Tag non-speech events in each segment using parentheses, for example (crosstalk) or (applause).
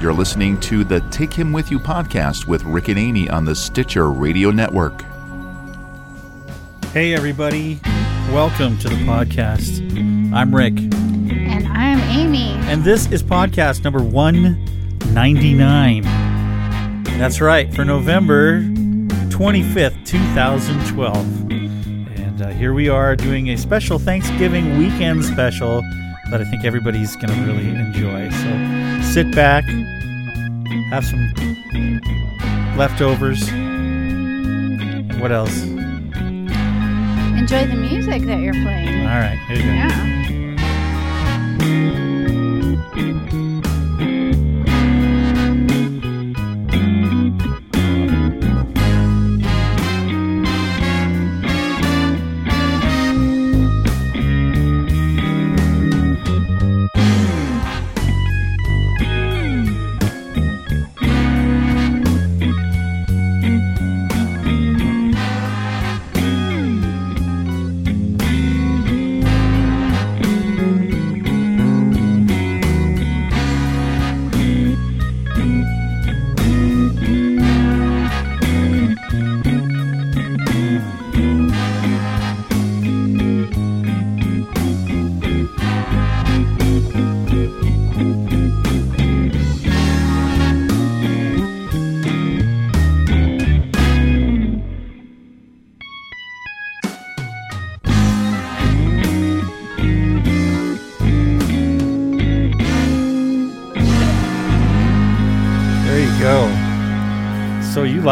You're listening to the Take Him With You podcast with Rick and Amy on the Stitcher Radio Network. Hey, everybody. Welcome to the podcast. I'm Rick, And I'm Amy. and this is podcast number 199. That's right, for November 25th, 2012. And uh, here we are doing a special Thanksgiving weekend special that I think everybody's going to really enjoy. So sit back, have some leftovers. What else? Enjoy the music that you're playing. All right, here you go. Yeah.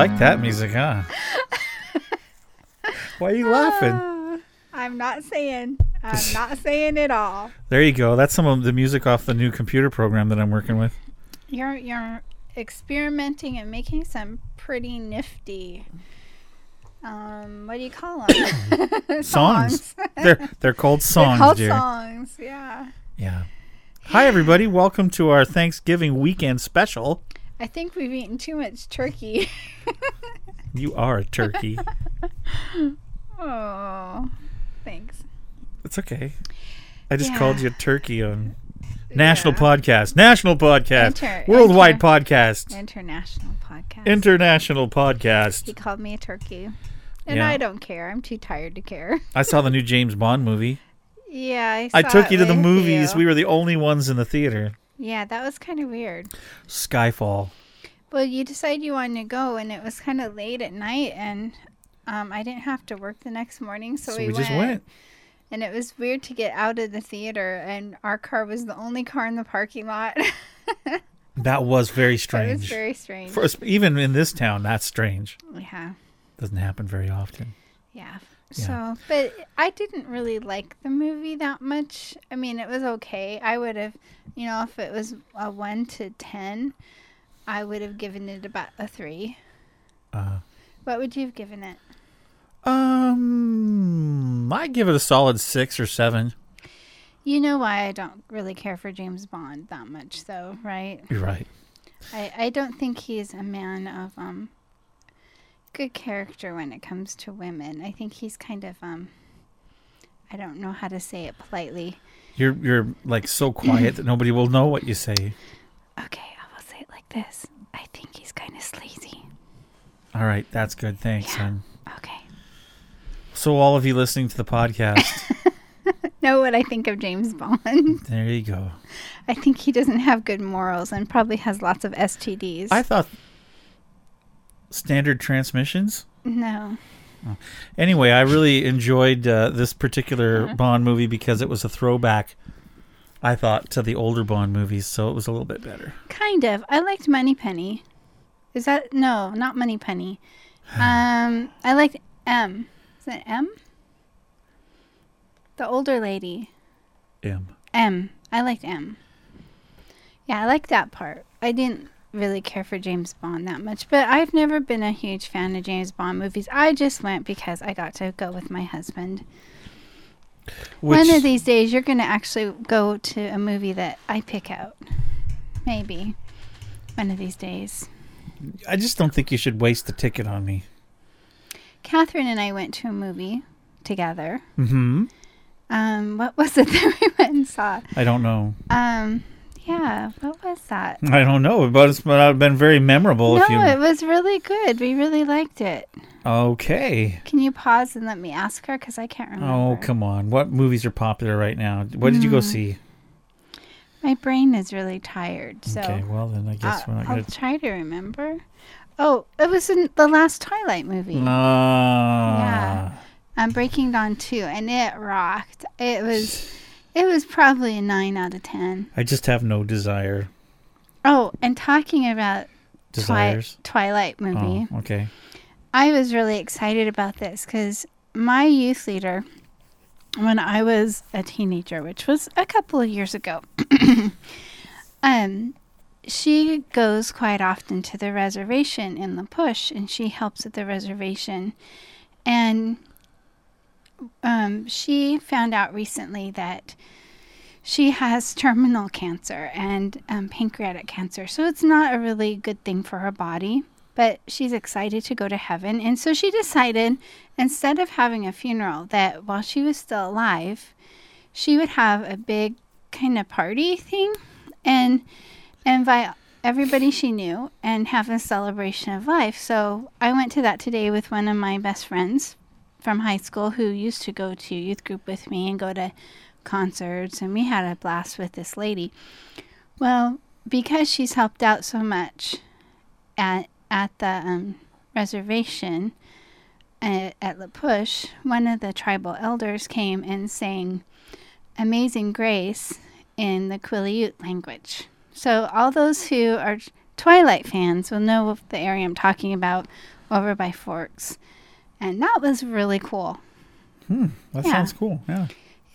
Like that music, huh? (laughs) Why are you laughing? Uh, I'm not saying. I'm not (laughs) saying it all. There you go. That's some of the music off the new computer program that I'm working with. You're you're experimenting and making some pretty nifty. Um, what do you call them? (coughs) (coughs) Songs. They're they're called songs, They're called dear. songs. Yeah. Yeah. Hi everybody. Welcome to our Thanksgiving weekend special. I think we've eaten too much turkey. (laughs) You are a turkey. (laughs) oh, thanks. it's okay. I just Yeah. called you a turkey on National Yeah. Podcast. National Podcast. Inter- Worldwide inter- Podcast. International podcast. International Podcast. He called me a turkey. And Yeah. I don't care. I'm too tired to care. I saw the new James Bond movie. Yeah, I, I took you to the movies. you. We were the only ones in the theater. Yeah, that was kind of weird. Skyfall. Well, you decided you wanted to go, and it was kind of late at night, and um, I didn't have to work the next morning, so, So, we, we, just went. And it was weird to get out of the theater, and our car was the only car in the parking lot. (laughs) That was very That was very strange. For even in this town, that's strange. yeah, Doesn't happen very often. yeah. Yeah. So, but I didn't really like the movie that much. I mean, it was okay. I would have, you know, if it was a one to ten, I would have given it about a three. Uh, What would you have given it? um, I give it a solid six or seven. You know why I don't really care for James Bond that much, though, right? You're right. I, I don't think he's a man of um good character when it comes to women. I think he's kind of um I don't know how to say it politely. You're you're like so quiet that nobody will know what you say. Okay, I will say it like this. I think he's kind of sleazy. All right, that's good. Thanks, Yeah. Okay. So all of you listening to the podcast, (laughs) Know what I think of James Bond. (laughs) there you go. I think he doesn't have good morals and probably has lots of STDs. I thought standard transmissions. no. Anyway, I really enjoyed uh, this particular Uh-huh. Bond movie because it was a throwback. I thought to the older Bond movies, so it was a little bit better. Kind of. I liked Moneypenny. Is that no, not Moneypenny. (sighs) Um, I liked M. Is it M? The older lady. M. M. I liked M. Yeah, I liked that part. I didn't really care for James Bond that much, but I've never been a huge fan of James Bond movies. I just went because I got to go with my husband. Which, One of these days, you're going to actually go to a movie that I pick out. Maybe. One of these days. I just don't think you should waste the ticket on me. Catherine and I went to a movie together. Mm-hmm. Um, what was it (laughs) that we went and saw? I don't know. Um, Yeah, what was that? I don't know, but it's but have been very memorable. no, if you it was really good. We really liked it. okay. Can you pause and let me ask her? Because I can't remember. Oh come on! What movies are popular right now? What did you go Mm. see? My brain is really tired, so okay, well then I guess I'll, we're not I'll gonna. try to remember. Oh, it was in the last Twilight movie. Ah. um, Breaking Dawn 2, and it rocked. It was, it was probably a 9 out of 10. I just have no desire. Oh, and talking about Twi- Desires. Twilight movie, Oh, okay. I was really excited about this because my youth leader, when I was a teenager, which was a couple of years ago, (coughs) um, she goes quite often to the reservation in La Push, and she helps at the reservation, and um, she found out recently that she has terminal cancer and um, pancreatic cancer, so it's not a really good thing for her body but she's excited to go to heaven. And so she decided instead of having a funeral, that while she was still alive, she would have a big kind of party thing and invite everybody she knew and have a celebration of life. So I went to that today with one of my best friends from high school who used to go to youth group with me and go to concerts and we had a blast with this lady. Well, because she's helped out so much at at the um, reservation at, at La Push, one of the tribal elders came and sang Amazing Grace in the Quileute language. So all those who are Twilight fans will know the area I'm talking about over by Forks. And that was really cool. Hmm, That Yeah. sounds cool. Yeah.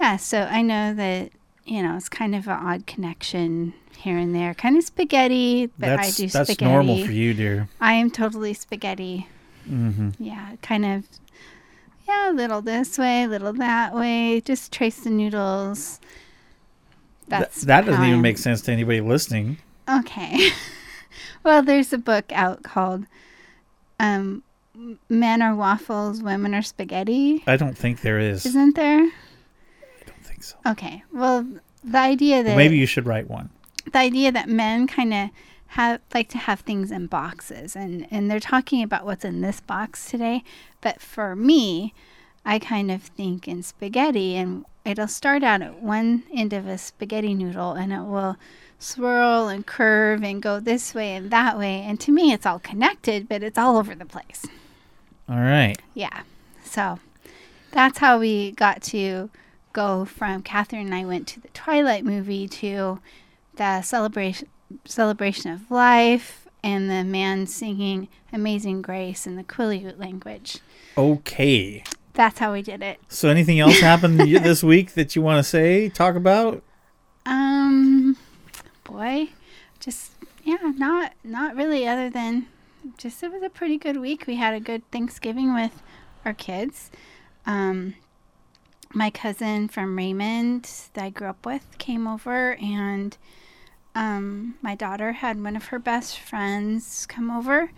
Yeah, so I know that, you know, it's kind of an odd connection here and there. Kind of spaghetti, but that's I do that's spaghetti. normal for you, dear. I am totally spaghetti. Mm-hmm. Yeah, kind of. Yeah, a little this way, a little that way. Just trace the noodles. That's that doesn't even am. make sense to anybody listening. Okay. (laughs) well, there's a book out called um, "Men Are Waffles, Women Are Spaghetti." I don't think there is. Isn't there? I don't think so. Okay. Well, the idea that Well, maybe you should write one. the idea that men kind of have like to have things in boxes and and they're talking about what's in this box today but for me i kind of think in spaghetti and it'll start out at one end of a spaghetti noodle and it will swirl and curve and go this way and that way and to me it's all connected but it's all over the place All right. yeah. So that's how we got to go from Catherine and I went to the Twilight movie to the celebration celebration of life and the man singing Amazing Grace in the Quileute language. Okay. That's how we did it. So anything else happened (laughs) this week that you want to say, talk about? Um boy, just yeah, not not really other than just it was a pretty good week. We had a good Thanksgiving with our kids. Um my cousin from Raymond that I grew up with came over and um my daughter had one of her best friends come over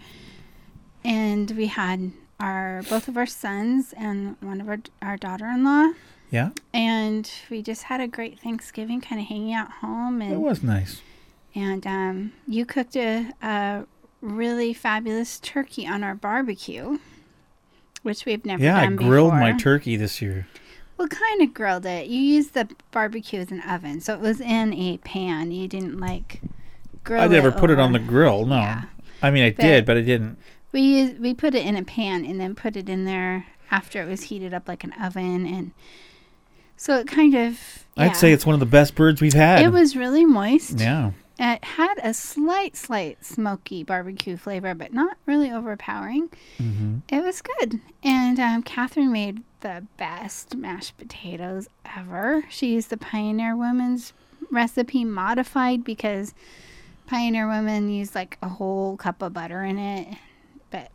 and we had our both of our sons and one of our our daughter-in-law Yeah, and we just had a great Thanksgiving, kind of hanging out home, it was nice. and um, you cooked a, a really fabulous turkey on our barbecue, which we've never Yeah, I grilled before. my turkey this year. well, kind of grilled it. You used the barbecue as an oven, so it was in a pan. You didn't like grill. I never put it on the grill. No, Yeah. I mean I But- did, but I didn't. We used, we put it in a pan and then put it in there after it was heated up like an oven, and so it kind of. I'd say it's one of the best birds we've had. It was really moist. Yeah. It had a slight, slight smoky barbecue flavor, but not really overpowering. hmm It was good. And um, Catherine made the best mashed potatoes ever. She used the Pioneer Woman's recipe modified because Pioneer Woman used like a whole cup of butter in it. But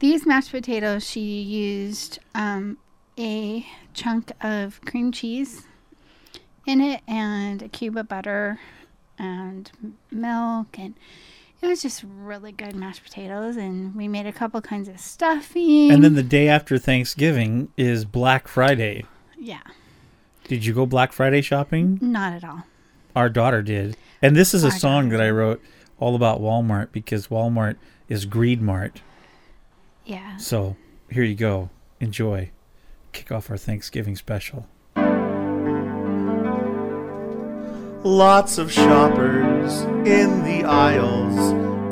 these mashed potatoes, she used um, a chunk of cream cheese in it and a cube of butter and milk and it was just really good mashed potatoes and we made a couple kinds of stuffing And then the day after Thanksgiving is Black Friday. yeah Did you go Black Friday shopping? not at all our daughter did. And this is a Our song daughter. that I wrote all about Walmart because Walmart is greed mart. Yeah. So here you go. Enjoy. Kick off our Thanksgiving special. Lots of shoppers in the aisles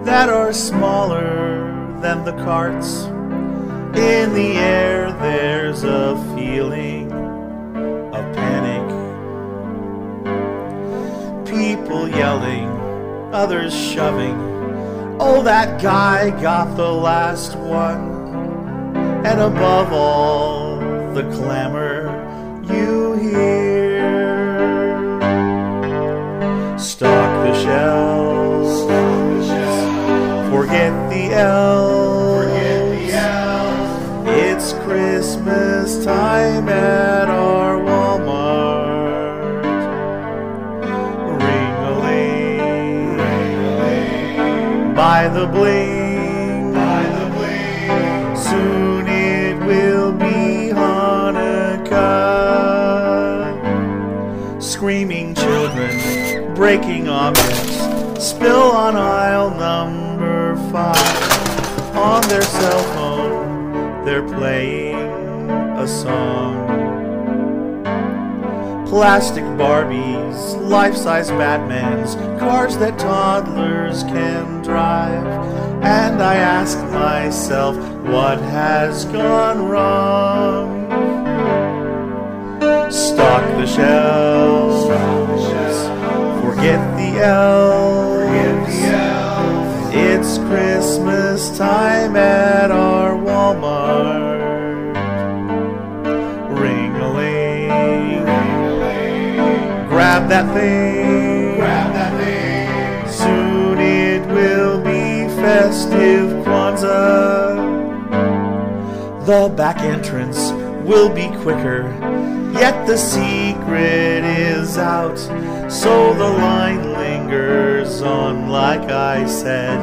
that are smaller than the carts. In the air, there's a feeling of panic. People yelling, others shoving. Oh, that guy got the last one. And above all, the clamor you hear. Stock the shelves. Forget the elves. It's Christmas time at our Walmart. Ring-a-ling. By the bling. Breaking objects, spill on aisle number five. On their cell phone, they're playing a song. Plastic Barbies, life size Batmans, cars that toddlers can drive. And I ask myself, what has gone wrong? Stock the shelves, forget the elves. It's Christmas time at our Walmart. Ring a ling. Grab that thing. Grab that thing. Soon it will be festive Kwanzaa. The back entrance will be quicker, yet the secret is out. So the line lingers on, like I said.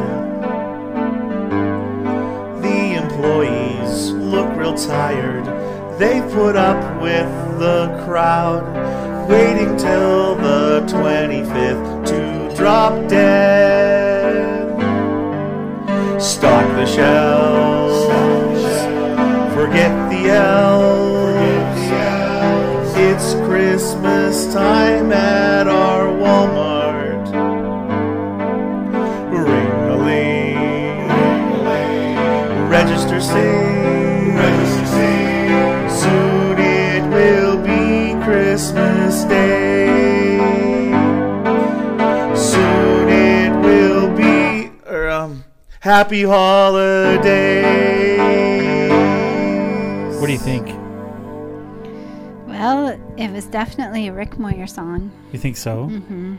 The employees look real tired. They put up with the crowd, waiting till the 25th to drop dead. Stock the shelves, forget the elves. It's Christmas time at our Walmart. Ring a ling, register sing. Soon it will be Christmas Day. Soon it will be er, um, Happy Holidays. What do you think? Well, it was definitely a Rick Moyer song. You think so? Mm-hmm.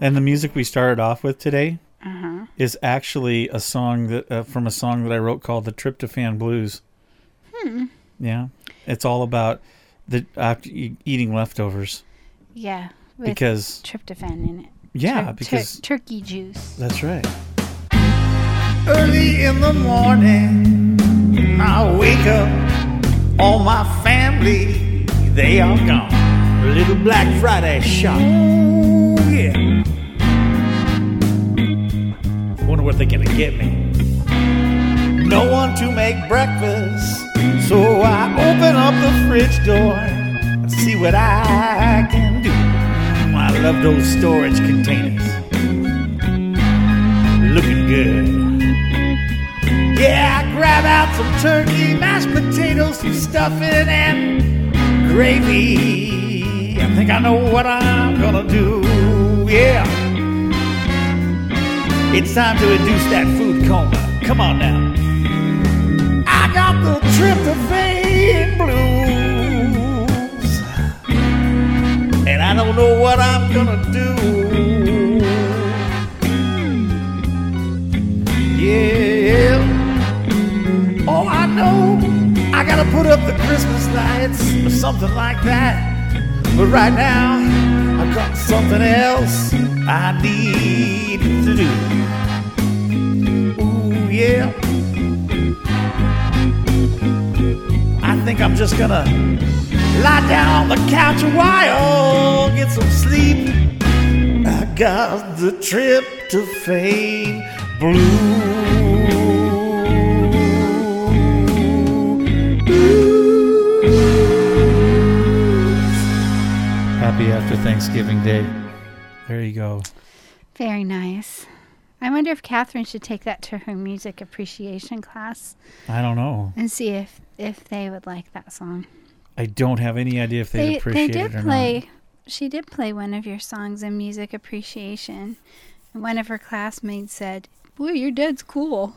And the music we started off with today Uh huh. is actually a song that uh, from a song that I wrote called "The Tryptophan Blues." Hmm. Yeah, it's all about the after eating leftovers Yeah. With because tryptophan in it. yeah, Tur- tur- because turkey juice. that's right. Early in the morning, I wake up, all my family, they are gone. A little Black Friday shop. Yeah. Wonder what they're gonna get me. No one to make breakfast, so I open up the fridge door and see what I can do. I love those storage containers. Looking good. Yeah, I grab out some turkey, mashed potatoes, some stuffing, and gravy. I think I know what I'm gonna do. Yeah. It's time to induce that food coma. Come on now. I got the tryptophan blues. And I don't know what I'm gonna do. Yeah. Oh, I know I gotta put up the Christmas lights or something like that. But right now, I've got something else I need to do. Ooh, yeah. I think I'm just gonna lie down on the couch a while, get some sleep. I got the trip to fade blue. Happy after Thanksgiving Day. There you go. Very nice. I wonder if Catherine should take that to her music appreciation class I don't know. and see if if they would like that song. I don't have any idea if they, They they appreciate did it or play. not. She did play one of your songs in music appreciation. And one of her classmates said, "Boy, your dad's cool."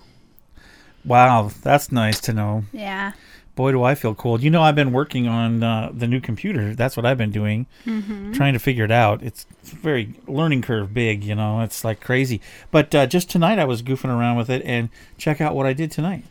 Wow, that's nice to know. Yeah. Boy, do I feel cool. You know, I've been working on uh, the new computer. That's what I've been doing, Mm-hmm. trying to figure it out. It's very learning curve big, you know. It's like crazy. But uh, just tonight, I was goofing around with it, and check out what I did tonight.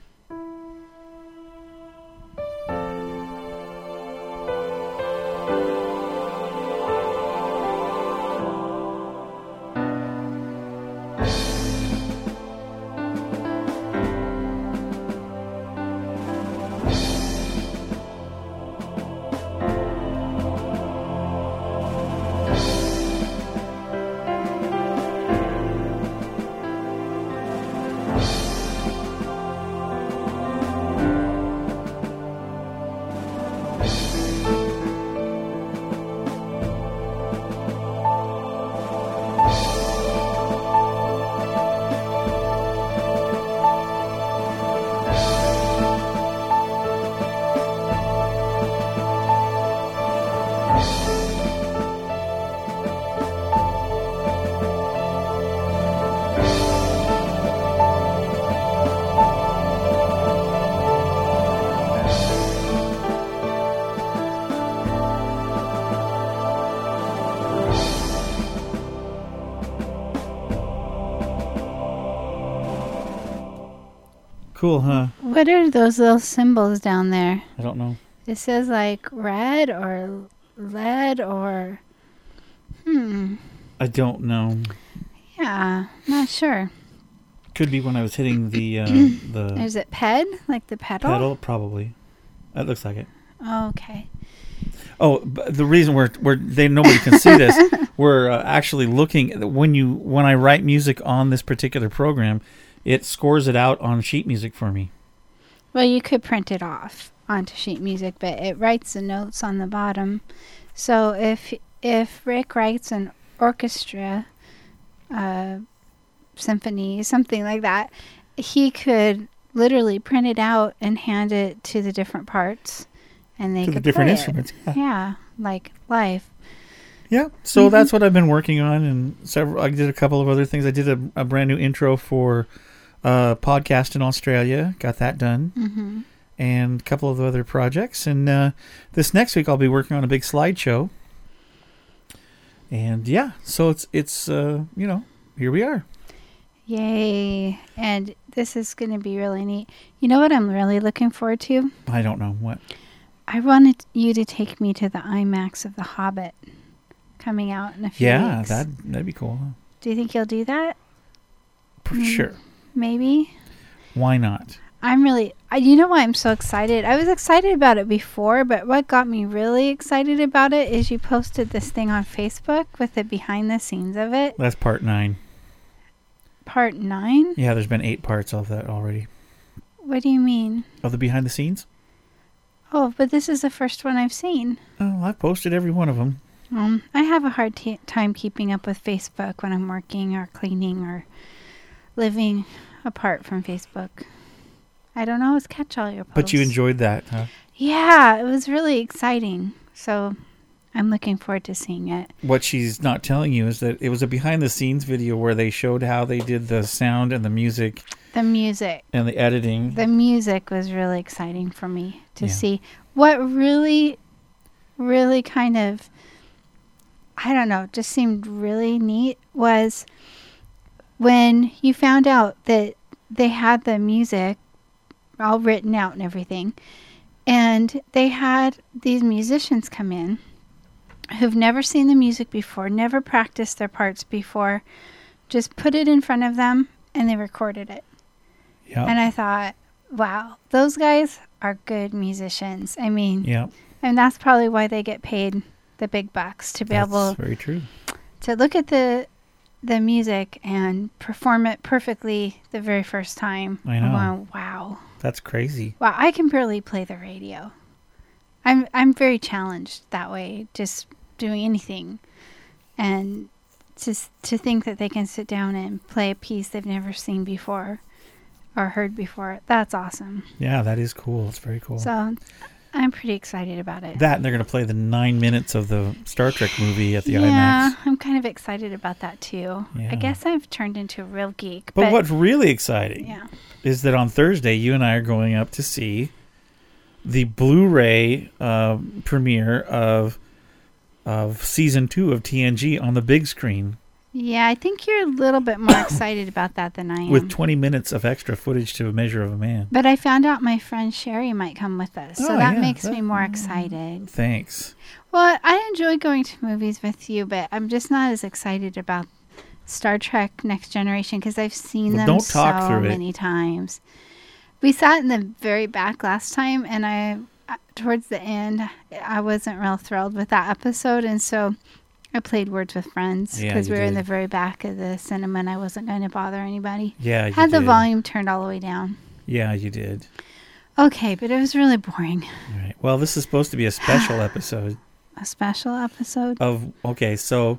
Cool, huh? What are those little symbols down there? I don't know. It says like red or lead or hmm. I don't know. Yeah, not sure. Could be when I was hitting the uh, (clears throat) the Is it ped? Like the pedal? pedal, probably. That looks like it. Oh, okay. Oh, the reason we're we're they nobody can see this. (laughs) we're uh, actually looking when you when I write music on this particular program, it scores it out on sheet music for me. Well, you could print it off onto sheet music, but it writes the notes on the bottom. So if if Rick writes an orchestra uh, symphony, something like that, he could literally print it out and hand it to the different parts, and they to the different play it. instruments. Yeah. Yeah, like live. Yeah. So Mhm. that's what I've been working on, and several. I did a couple of other things. I did a, a brand new intro for uh, podcast in Australia. Got that done, hmm and a couple of other projects. And uh, this next week, I'll be working on a big slideshow. And yeah, so it's it's uh, you know here we are. Yay! And this is going to be really neat. You know what I'm really looking forward to? I don't know what. I wanted you to take me to the IMAX of The Hobbit coming out in a few Yeah, weeks. that that'd be cool. Do you think you'll do that? For Mm. sure. Maybe. Why not? I'm really. I, you know why I'm so excited? I was excited about it before, but what got me really excited about it is you posted this thing on Facebook with the behind the scenes of it, That's part nine. part nine. Yeah, there's been eight parts of that already. What do you mean? Of the behind the scenes? Oh, but this is the first one I've seen. Oh, I've posted every one of them. Um, I have a hard t- time keeping up with Facebook when I'm working or cleaning or living apart from Facebook. I don't always catch all your posts. But you enjoyed that, huh? Yeah, it was really exciting. So I'm looking forward to seeing it. What she's not telling you is that it was a behind the scenes video where they showed how they did the sound and the music The music. and the editing. The music was really exciting for me to Yeah. see. What really, really kind of, I don't know, just seemed really neat was when you found out that they had the music all written out and everything, and they had these musicians come in who've never seen the music before, never practiced their parts before, just put it in front of them and they recorded it. yeah. And I thought, wow, those guys are good musicians. I mean, yeah. and that's probably why they get paid the big bucks to be That's able very true. to look at the the music and perform it perfectly the very first time. I know. Going, wow. That's crazy. Wow, I can barely play the radio. I'm I'm very challenged that way, just doing anything. And just to think that they can sit down and play a piece they've never seen before or heard before, that's awesome. Yeah, that is cool. It's very cool. So I'm pretty excited about it. that and they're going to play the nine minutes of the Star Trek movie at the yeah, IMAX. Yeah, I'm kind of excited about that too. Yeah. I guess I've turned into a real geek. But, But, what's really exciting Yeah. is that on Thursday, you and I are going up to see the Blu-ray uh, premiere of of season two of TNG on the big screen Yeah, I think you're a little bit more (coughs) excited about that than I am. with 20 minutes of extra footage to a measure of a man. But I found out my friend Sherry might come with us, so Oh, that yeah, makes that- me more excited. Thanks. Well, I enjoy going to movies with you, but I'm just not as excited about Star Trek Next Generation because I've seen Well, them don't talk so through it. many times. We sat in the very back last time, and I, uh, towards the end, I wasn't real thrilled with that episode, and so I played Words with Friends because you we were in the very back of the cinema, and I wasn't going to bother anybody. Yeah, you Had the did. volume turned all the way down. Yeah, you did. Okay, but it was really boring. All right. Well, this is supposed to be a (sighs) special episode A special episode. of okay, so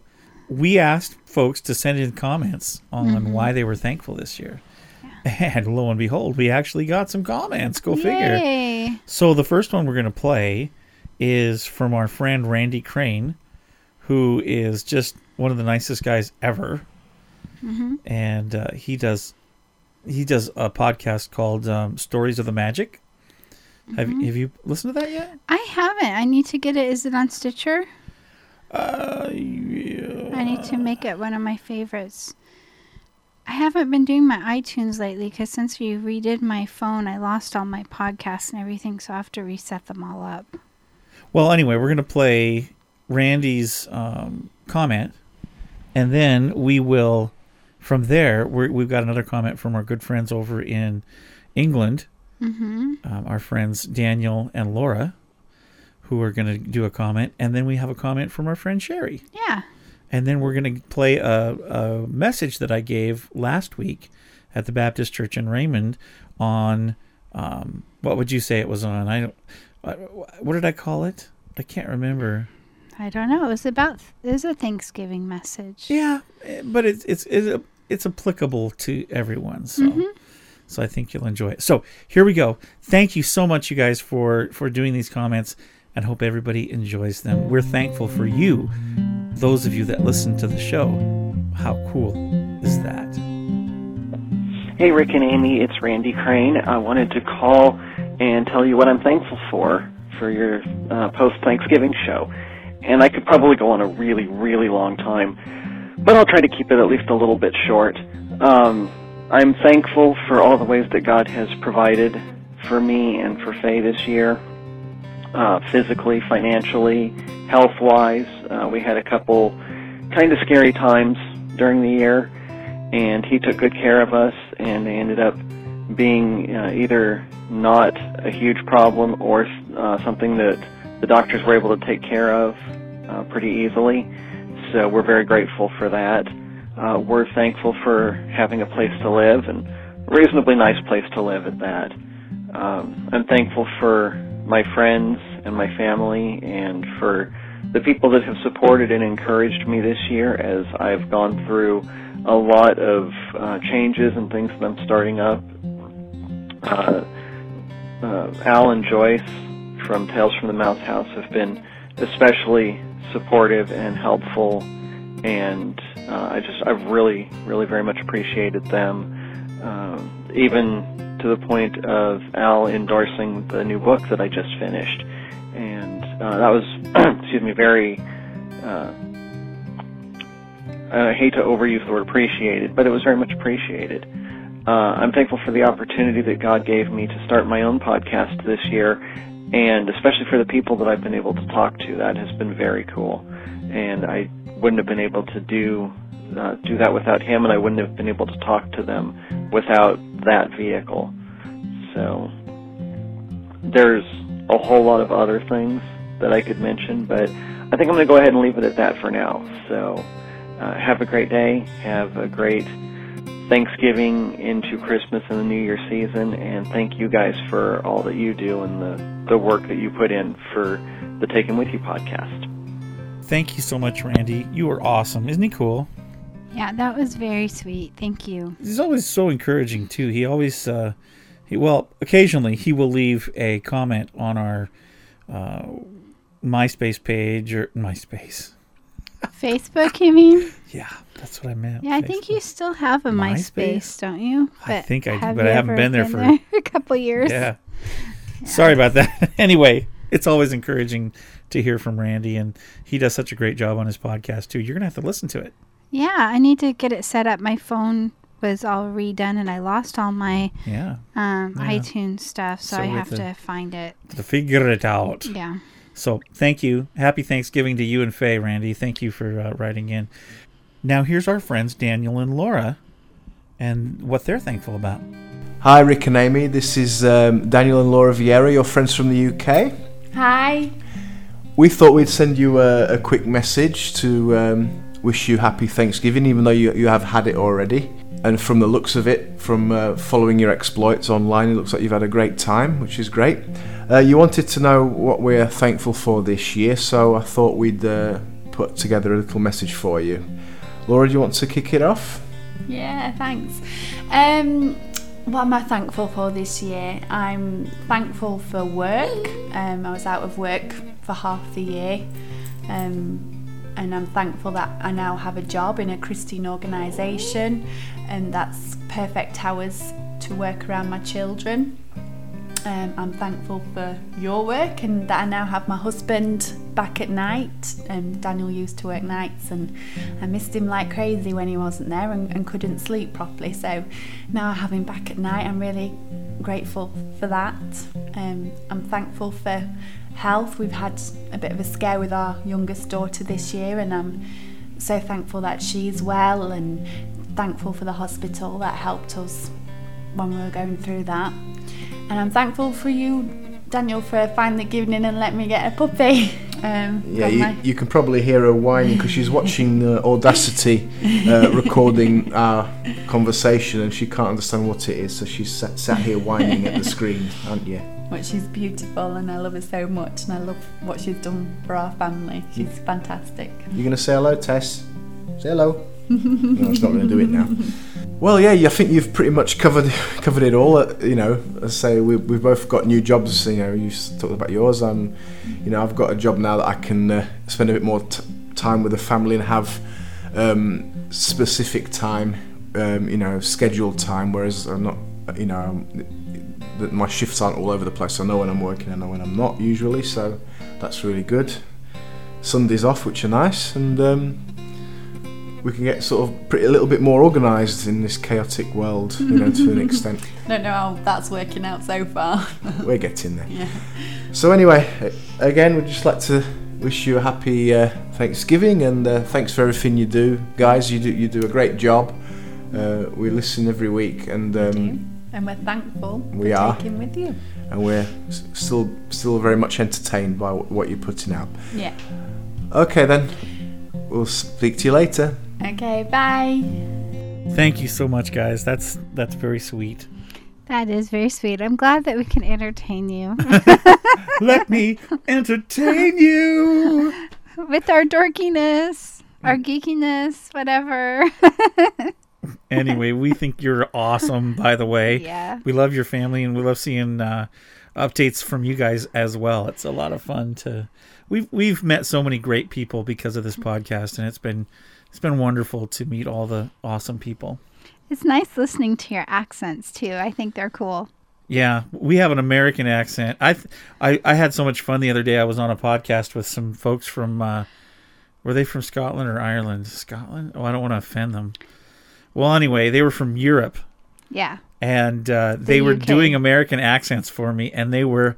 we asked folks to send in comments on Mm-hmm. why they were thankful this year. (laughs) And lo and behold, we actually got some comments. Go figure. So the first one we're going to play is from our friend Randy Crane, who is just one of the nicest guys ever, Mm-hmm. and uh, he does he does a podcast called um, Stories of the Magic. Have Mm-hmm. Have you listened to that yet? I haven't. I need to get it. Is it on Stitcher? Uh, yeah. I need to make it one of my favorites. I haven't been doing my iTunes lately because since you redid my phone, I lost all my podcasts and everything, so I have to reset them all up. Well, anyway, we're going to play Randy's um, comment, and then we will, from there, we're, we've got another comment from our good friends over in England, Mm-hmm. um, our friends Daniel and Laura, who are going to do a comment, and then we have a comment from our friend Sherry. Yeah. And then we're going to play a, a message that I gave last week at the Baptist Church in Raymond on um, what would you say it was on? I don't. What did I call it? I can't remember. I don't know. It was about. It was a Thanksgiving message. Yeah, but it's it's it's, it's applicable to everyone. So. So I think you'll enjoy it. So here we go. Thank you so much, you guys, for for doing these comments, and hope everybody enjoys them. We're thankful for you, those of you that listen to the show. How cool is that? Hey, Rick and Amy, it's Randy Crane. I wanted to call and tell you what I'm thankful for for your uh, post Thanksgiving show. And I could probably go on a really, really long time, but I'll try to keep it at least a little bit short. Um, I'm thankful for all the ways that God has provided for me and for Faye this year, uh, physically, financially, health wise. Uh, we had a couple kind of scary times during the year and he took good care of us, and they ended up being uh, either not a huge problem or uh, something that the doctors were able to take care of uh, pretty easily. So we're very grateful for that. Uh, we're thankful for having a place to live and a reasonably nice place to live at that. Um, I'm thankful for my friends and my family and for the people that have supported and encouraged me this year as I've gone through a lot of uh, changes and things that I'm starting up. Uh, uh, Al and Joyce from Tales from the Mouse House have been especially supportive and helpful, and uh, I just I've really really very much appreciated them. Um, even to the point of Al endorsing the new book that I just finished, and uh, that was (clears throat) excuse me very. Uh, I hate to overuse the word appreciated, but it was very much appreciated. Uh, I'm thankful for the opportunity that God gave me to start my own podcast this year, and especially for the people that I've been able to talk to. That has been very cool, and I wouldn't have been able to do uh, do that without him, and I wouldn't have been able to talk to them without that vehicle. So there's a whole lot of other things that I could mention, but I think I'm going to go ahead and leave it at that for now. So uh, have a great day. Have a great Thanksgiving into Christmas and the New Year season. And thank you guys for all that you do and the, the work that you put in for the Taken With You podcast. Thank you so much, Randy. You are awesome. Isn't he cool? Yeah, that was very sweet. Thank you. He's always so encouraging too. He always, uh, he well, occasionally he will leave a comment on our uh, MySpace page or MySpace. Facebook, you mean? Yeah, that's what I meant. Yeah, I think you still have a MySpace, MySpace? don't you? I think I do, but I haven't been there for- (laughs) a couple years. Yeah. Sorry about that. (laughs) anyway, it's always encouraging to hear from Randy, and he does such a great job on his podcast too. You're gonna have to listen to it. Yeah, I need to get it set up. My phone was all redone, and I lost all my Yeah, um, Yeah. iTunes stuff, so, So I have the- to find it. to figure it out. Yeah. So thank you. Happy Thanksgiving to you and Faye, Randy. Thank you for uh, writing in. Now here's our friends Daniel and Laura, and what they're thankful about. Hi, Rick and Amy. This is um, Daniel and Laura Vieira, your friends from the UK. Hi. We thought we'd send you a, a quick message to um, wish you happy Thanksgiving, even though you, you have had it already. And from the looks of it, from uh, following your exploits online, it looks like you've had a great time, which is great. Uh, you wanted to know what we're thankful for this year, so I thought we'd uh, put together a little message for you. Laura, do you want to kick it off? Yeah, thanks. Um, what am I thankful for this year? I'm thankful for work. Um, I was out of work for half the year. Um, and I'm thankful that I now have a job in a Christian organisation, and that's perfect hours to work around my children. Um, I'm thankful for your work and that I now have my husband back at night. Um, Daniel used to work nights and I missed him like crazy when he wasn't there and, and couldn't sleep properly. So now I have him back at night. I'm really grateful for that. Um, I'm thankful for health. We've had a bit of a scare with our youngest daughter this year and I'm so thankful that she's well and thankful for the hospital that helped us when we were going through that. And I'm thankful for you, Daniel, for finally giving in and letting me get a puppy. (laughs) Um, Yeah, you, my- you can probably hear her whining because she's watching the Audacity uh, (laughs) recording our conversation and she can't understand what it is, so she's sat, sat here whining at the (laughs) screen, aren't you? But she's beautiful and I love her so much and I love what she's done for our family. She's fantastic. You're going to say hello, Tess? Say hello. No, it's not going to do it now. Well, yeah, I think you've pretty much covered (laughs) covered it all. Uh, you know, I say we we've both got new jobs. You know, you talked about yours. Um, you know, I've got a job now that I can uh, spend a bit more t- time with the family and have um, specific time. Um, you know, scheduled time. Whereas I'm not. You know, that my shifts aren't all over the place. I know when I'm working. I know when I'm not usually. So that's really good. Sundays off, which are nice, and um, we can get sort of pretty, a little bit more organised in this chaotic world, you know, to an (laughs) extent. Don't know how that's working out so far. (laughs) We're getting there. yeah. So anyway, again, we'd just like to wish you a happy uh, Thanksgiving and uh, thanks for everything you do, guys. You do you do a great job. Uh, we listen every week, and um, And we're thankful We for are. taking with you. and we're still still very much entertained by what you're putting out. Yeah. Okay, then we'll speak to you later. Okay, bye. Thank you so much, guys. That's that's very sweet. That is very sweet. I'm glad that we can entertain you (laughs) Let me entertain you. (laughs) with our dorkiness, our geekiness, whatever. (laughs) Anyway, we think you're awesome. By the way, yeah. we love your family and we love seeing uh, updates from you guys as well. It's a lot of fun to. We've we've met so many great people because of this podcast, and it's been it's been wonderful to meet all the awesome people. It's nice listening to your accents too. I think they're cool. Yeah, we have an American accent. I, th- I I had so much fun the other day. I was on a podcast with some folks from. Uh, were they from Scotland or Ireland? Scotland? Oh, I don't want to offend them. Well, anyway, they were from Europe, Yeah. and uh, they were doing American accents for me, and they were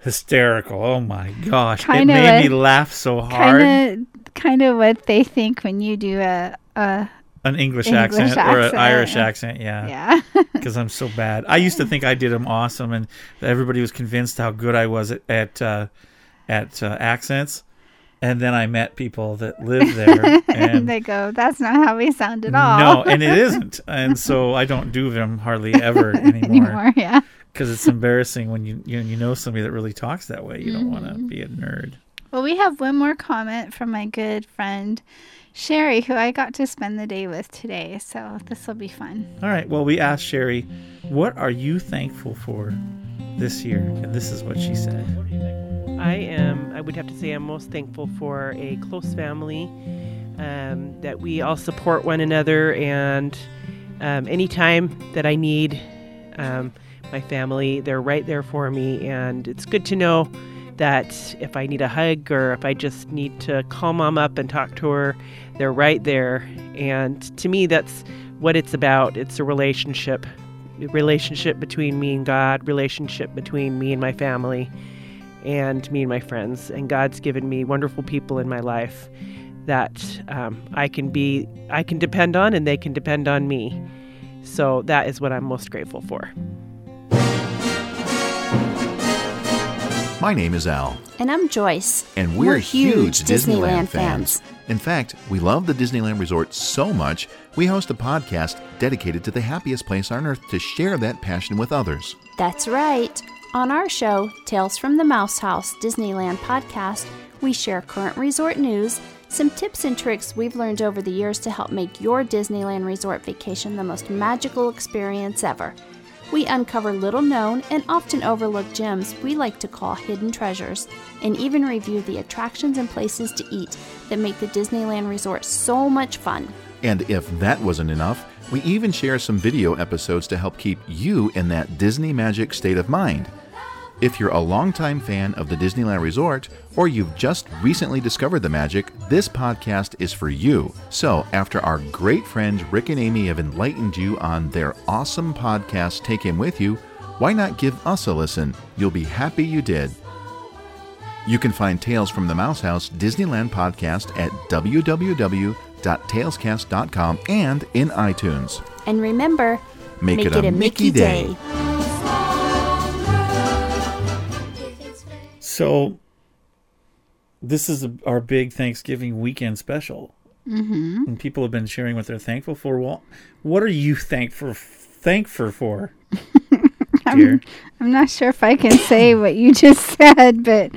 hysterical. Oh my gosh, Kinda it made me laugh so hard. Kind kind of what they think when you do a a An English, English accent, or an Irish accent, yeah. yeah. (laughs) because I'm so bad. I used to think I did them awesome, and everybody was convinced how good I was at at, uh, at uh, accents. and then I met people that live there, and (laughs) and they go, "That's not how we sound at all." no, and it (laughs) isn't, and so I don't do them hardly ever anymore anymore. Yeah. because it's embarrassing when you you know, you know somebody that really talks that way. You don't want to Mm-hmm. be a nerd. Well, we have one more comment from my good friend Sherry, who I got to spend the day with today. So this will be fun. All right. Well, we asked Sherry, "What are you thankful for this year?" And this is what she said. I am, I would have to say, I'm most thankful for a close family, um, that we all support one another, and um, anytime that I need um, my family, they're right there for me. And it's good to know that if I need a hug or if I just need to call mom up and talk to her, they're right there. And to me, that's what it's about. It's a relationship, a relationship between me and God, relationship between me and my family and me and my friends. And God's given me wonderful people in my life that um, I can be, I can depend on, and they can depend on me. So that is what I'm most grateful for. My name is Al, And I'm Joyce. and we're, huge Disneyland, fans. In fact, we love the Disneyland Resort so much, we host a podcast dedicated to the happiest place on earth to share that passion with others. That's right. On our show, Tales from the Mouse House Disneyland podcast, we share current resort news, some tips and tricks we've learned over the years to help make your Disneyland resort vacation the most magical experience ever. We uncover little known and often overlooked gems we like to call hidden treasures, and even review the attractions and places to eat that make the Disneyland resort so much fun. And if that wasn't enough, we even share some video episodes to help keep you in that Disney magic state of mind. If you're a longtime fan of the Disneyland Resort, or you've just recently discovered the magic, this podcast is for you. So, after our great friends Rick and Amy have enlightened you on their awesome podcast, Take Him With You, why not give us a listen? You'll be happy you did. You can find Tales from the Mouse House Disneyland podcast at www.talescast.com and in iTunes. And remember, Make, it, a, Mickey, day. So, this is a, our big Thanksgiving weekend special, mm-hmm. and people have been sharing what they're thankful for. Well, what are you thankful thankful for, (laughs) dear? I'm not sure if I can say what you (laughs) just said, but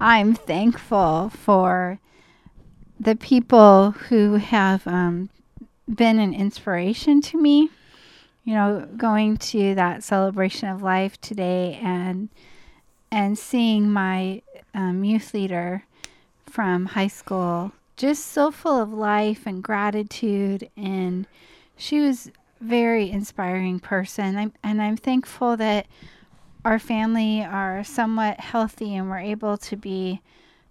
I'm thankful for the people who have um, been an inspiration to me. You know, going to that celebration of life today and and seeing my um, youth leader from high school just so full of life and gratitude and she was very inspiring person. I'm, and i'm thankful that our family are somewhat healthy and we're able to be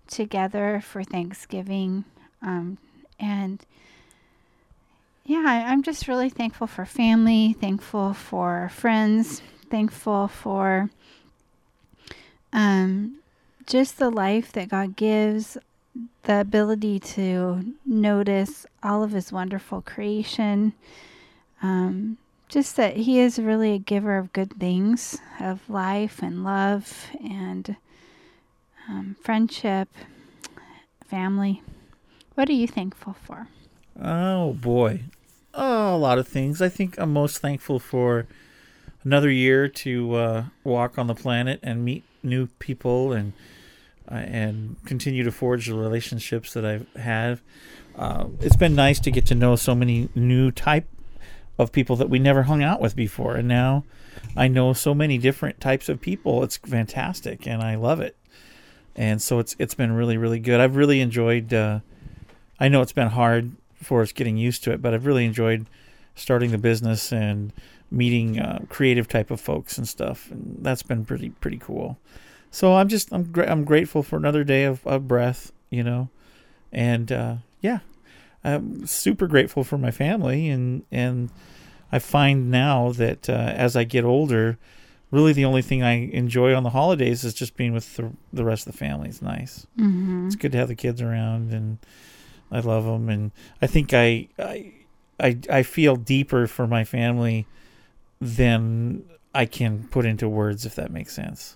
together for thanksgiving um, and yeah I, i'm just really thankful for family thankful for friends thankful for um, just the life that God gives, the ability to notice all of His wonderful creation. Um, just that He is really a giver of good things, of life and love and um, friendship, family. What are you thankful for? Oh boy, oh, a lot of things. I think I'm most thankful for another year to uh, walk on the planet and meet new people and uh, and continue to forge the relationships that I've had. Uh, it's been nice to get to know so many new type of people that we never hung out with before, and now I know so many different types of people. It's fantastic, and I love it. And so it's it's been really really good. I've really enjoyed. Uh, I know it's been hard for us getting used to it, but I've really enjoyed starting the business and meeting uh, creative type of folks and stuff, and that's been pretty pretty cool. So I'm just I'm gra- I'm grateful for another day of, of breath, you know, and uh, yeah, I'm super grateful for my family, and and I find now that uh, as I get older, really the only thing I enjoy on the holidays is just being with the, the rest of the family. It's nice. Mm-hmm. It's good to have the kids around, and I love them, and I think I I I, I feel deeper for my family than I can put into words, if that makes sense.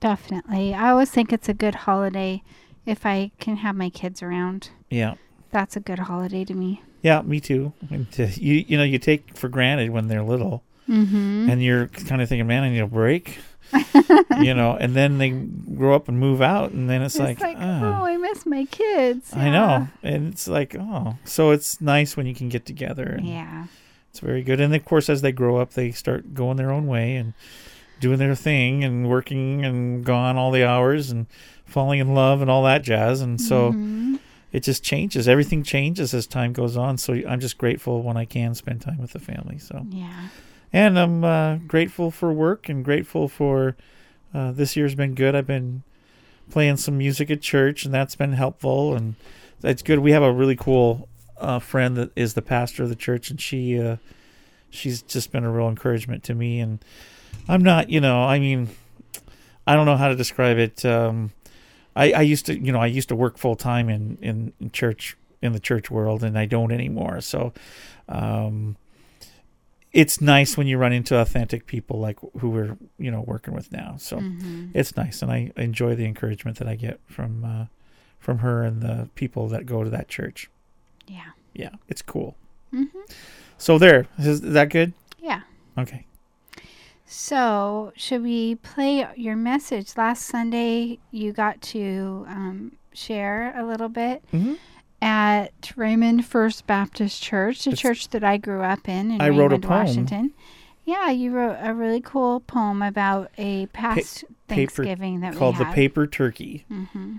Definitely. I always think it's a good holiday if I can have my kids around. Yeah. That's a good holiday to me. Yeah, me too. And uh, you you know you take for granted when they're little, Mm-hmm. and you're kind of thinking, man, I need a break. (laughs) you know, and then they grow up and move out, and then it's, It's like, like, oh, oh, I miss my kids. I know, and it's like, oh, so it's nice when you can get together. And Yeah. It's very good. And of course, as they grow up, they start going their own way and doing their thing and working and gone all the hours and falling in love and all that jazz. And so Mhm. it just changes. Everything changes as time goes on. So I'm just grateful when I can spend time with the family. So Yeah. and I'm uh, grateful for work and grateful for uh, this year's been good. I've been playing some music at church, and that's been helpful. And that's good. We have a really cool uh, friend that is the pastor of the church, and she uh, she's just been a real encouragement to me. And I'm not, you know, I mean, I don't know how to describe it. Um, I, I used to, you know, I used to work full time in, in, in church in the church world, and I don't anymore. So, um, it's nice when you run into authentic people like who we're, you know, working with now. So Mhm. it's nice, and I enjoy the encouragement that I get from uh, from her and the people that go to that church. Yeah. Yeah, it's cool. hmm So there, is, is that good? Yeah. Okay. So, should we play your message? Last Sunday, you got to um, share a little bit Mhm. at Raymond First Baptist Church, the It's- church that I grew up in in I wrote a Raymond, poem. Washington. Yeah, you wrote a really cool poem about a past paper- Thanksgiving that called the paper turkey. hmm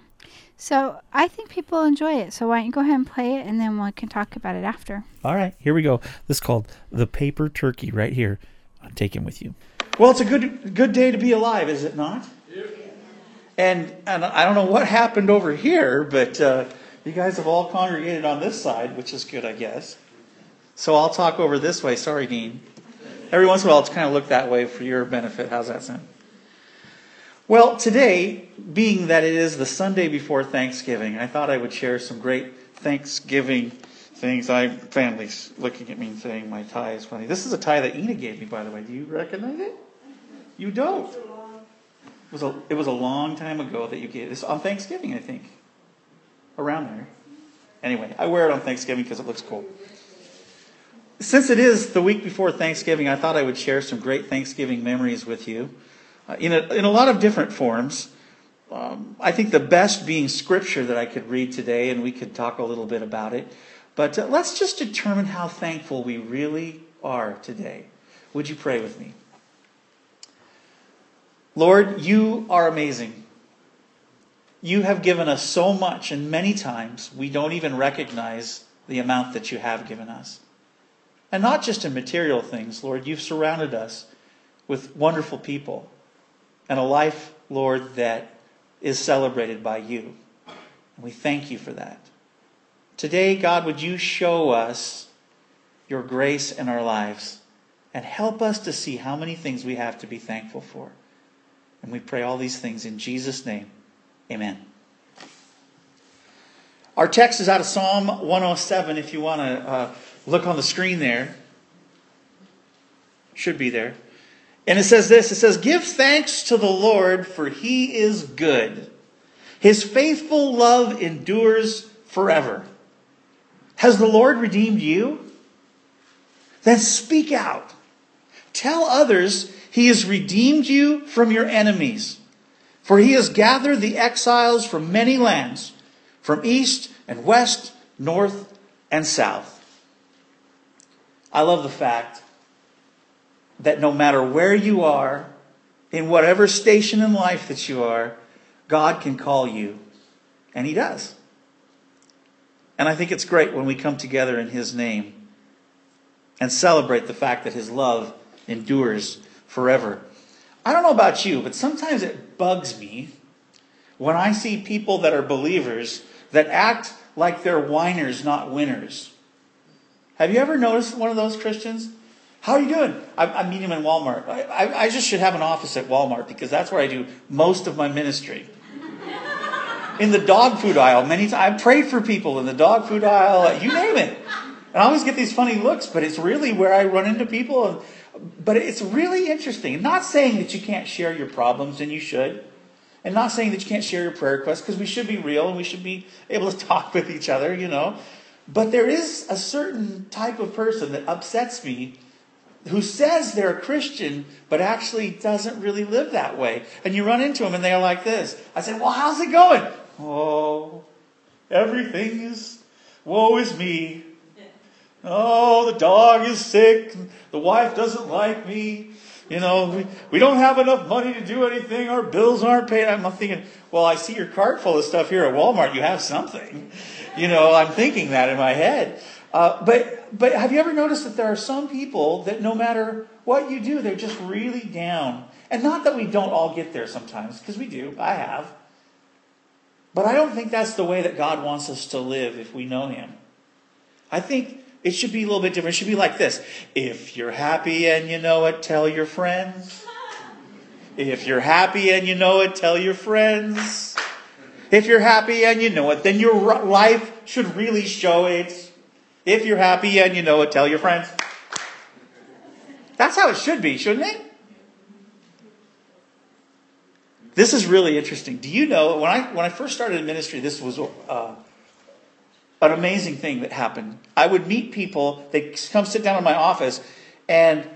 So I think people enjoy it. So why don't you go ahead and play it, and then we can talk about it after. All right, here we go. This is called the paper turkey right here. I'm taking with you. Well, it's a good good day to be alive, is it not? And and I don't know what happened over here, but uh, you guys have all congregated on this side, which is good, I guess. So I'll talk over this way. Sorry, Dean. Every once in a while, it's kind of look that way for your benefit. How's that sound? Well, today, being that it is the Sunday before Thanksgiving, I thought I would share some great Thanksgiving things. I family's looking at me and saying my tie is funny. This is a tie that Ina gave me, by the way. Do you recognize it? You don't. It was a it was a long time ago that you gave this on Thanksgiving, I think. Around there. Anyway, I wear it on Thanksgiving because it looks cool. Since it is the week before Thanksgiving, I thought I would share some great Thanksgiving memories with you in, a, in a lot of different forms. Um, I think the best being scripture that I could read today, and we could talk a little bit about it. But uh, let's just determine how thankful we really are today. Would you pray with me? Lord, you are amazing. You have given us so much, and many times we don't even recognize the amount that you have given us. And not just in material things, Lord, you've surrounded us with wonderful people and a life, Lord, that is celebrated by you. And we thank you for that. Today, God, would you show us your grace in our lives and help us to see how many things we have to be thankful for. And we pray all these things in Jesus' name. Amen. Our text is out of Psalm 107 if you want to uh, look on the screen there. Should be there. And it says this it says, Give thanks to the Lord, for he is good. His faithful love endures forever. Has the Lord redeemed you? Then speak out. Tell others he has redeemed you from your enemies. For he has gathered the exiles from many lands, from east and west, north and south. I love the fact that no matter where you are, in whatever station in life that you are, God can call you. And he does. And I think it's great when we come together in his name and celebrate the fact that his love endures forever. I don't know about you, but sometimes it bugs me when I see people that are believers that act like they're whiners, not winners. Have you ever noticed one of those Christians? How are you doing? I, I meet him in Walmart. I, I, I just should have an office at Walmart because that's where I do most of my ministry. In the dog food aisle, many times I've prayed for people in the dog food aisle, you name it. And I always get these funny looks, but it's really where I run into people. But it's really interesting. Not saying that you can't share your problems, and you should. And not saying that you can't share your prayer requests because we should be real and we should be able to (laughs) talk with each other, you know. But there is a certain type of person that upsets me who says they're a Christian but actually doesn't really live that way. And you run into them and they're like this. I said, Well, how's it going? Oh, everything is woe is me. Oh, the dog is sick. The wife doesn't like me. You know, we, we don't have enough money to do anything. Our bills aren't paid. I'm thinking, well, I see your cart full of stuff here at Walmart. You have something. You know, I'm thinking that in my head. Uh, but but have you ever noticed that there are some people that no matter what you do, they're just really down. And not that we don't all get there sometimes, because we do. I have. But I don't think that's the way that God wants us to live if we know Him. I think it should be a little bit different. It should be like this If you're happy and you know it, tell your friends. If you're happy and you know it, tell your friends. If you're happy and you know it, then your life should really show it. If you're happy and you know it, tell your friends. That's how it should be, shouldn't it? This is really interesting. Do you know when I when I first started in ministry, this was uh, an amazing thing that happened. I would meet people. They come sit down in my office, and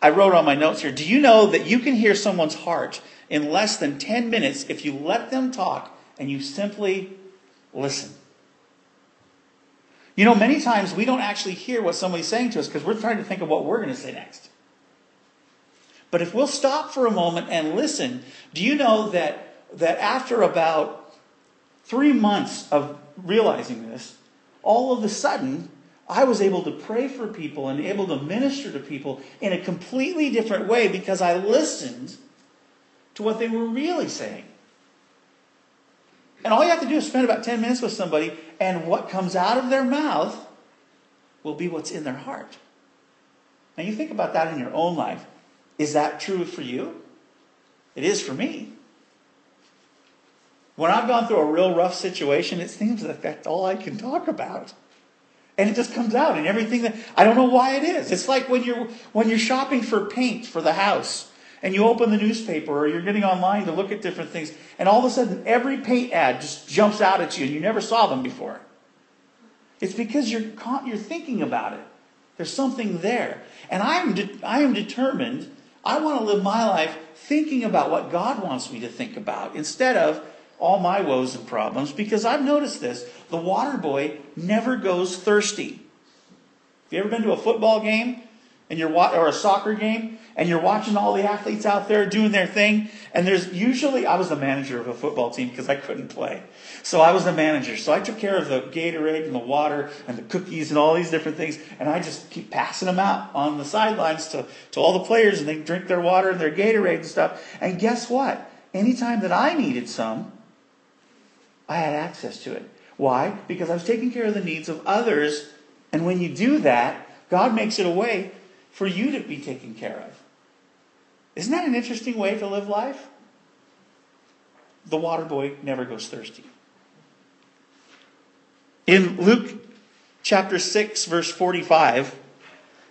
I wrote on my notes here. Do you know that you can hear someone's heart in less than ten minutes if you let them talk and you simply listen? You know, many times we don't actually hear what somebody's saying to us because we're trying to think of what we're going to say next. But if we'll stop for a moment and listen, do you know that, that after about three months of realizing this, all of a sudden, I was able to pray for people and able to minister to people in a completely different way because I listened to what they were really saying. And all you have to do is spend about 10 minutes with somebody, and what comes out of their mouth will be what's in their heart. Now, you think about that in your own life. Is that true for you? It is for me. When I've gone through a real rough situation, it seems like that's all I can talk about. And it just comes out and everything that I don't know why it is. It's like when you're when you're shopping for paint for the house and you open the newspaper or you're getting online to look at different things, and all of a sudden every paint ad just jumps out at you and you never saw them before. It's because you're you're thinking about it. There's something there. And I'm de- I am determined I want to live my life thinking about what God wants me to think about instead of all my woes and problems because I've noticed this. The water boy never goes thirsty. Have you ever been to a football game and you're or a soccer game and you're watching all the athletes out there doing their thing and there's usually I was the manager of a football team because I couldn't play. So I was the manager. So I took care of the Gatorade and the water and the cookies and all these different things. And I just keep passing them out on the sidelines to, to all the players and they drink their water and their Gatorade and stuff. And guess what? Anytime that I needed some, I had access to it. Why? Because I was taking care of the needs of others. And when you do that, God makes it a way for you to be taken care of. Isn't that an interesting way to live life? The water boy never goes thirsty. In Luke chapter 6, verse 45,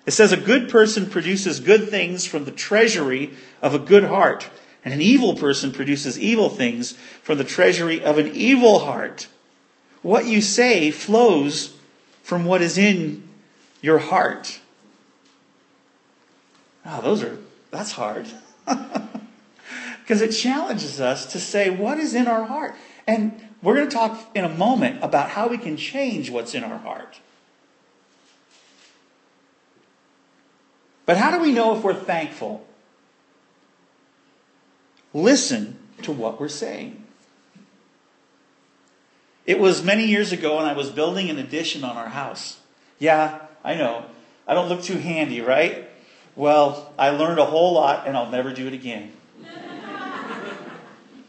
it says, A good person produces good things from the treasury of a good heart, and an evil person produces evil things from the treasury of an evil heart. What you say flows from what is in your heart. Oh, those are, that's hard. (laughs) Because it challenges us to say what is in our heart. And we're going to talk in a moment about how we can change what's in our heart. But how do we know if we're thankful? Listen to what we're saying. It was many years ago when I was building an addition on our house. Yeah, I know. I don't look too handy, right? Well, I learned a whole lot and I'll never do it again.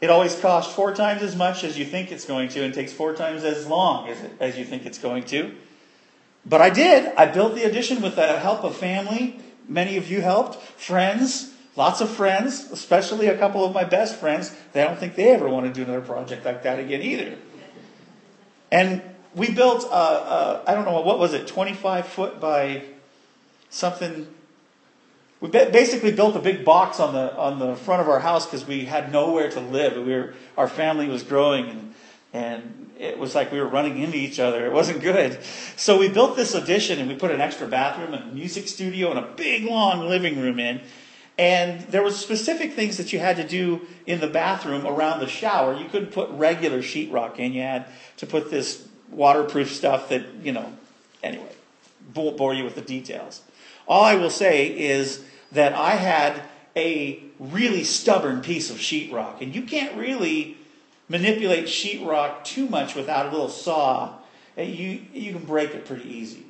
It always costs four times as much as you think it's going to and takes four times as long as, as you think it's going to. But I did. I built the addition with the help of family. Many of you helped. Friends. Lots of friends, especially a couple of my best friends. They don't think they ever want to do another project like that again either. And we built, a, I don't know, what was it, 25 foot by something we basically built a big box on the on the front of our house because we had nowhere to live. We were our family was growing and and it was like we were running into each other. It wasn't good. So we built this addition and we put an extra bathroom a music studio and a big long living room in. And there were specific things that you had to do in the bathroom around the shower. You couldn't put regular sheetrock in. You had to put this waterproof stuff that, you know, anyway, bore you with the details. All I will say is that I had a really stubborn piece of sheetrock, and you can't really manipulate sheetrock too much without a little saw. You, you can break it pretty easy.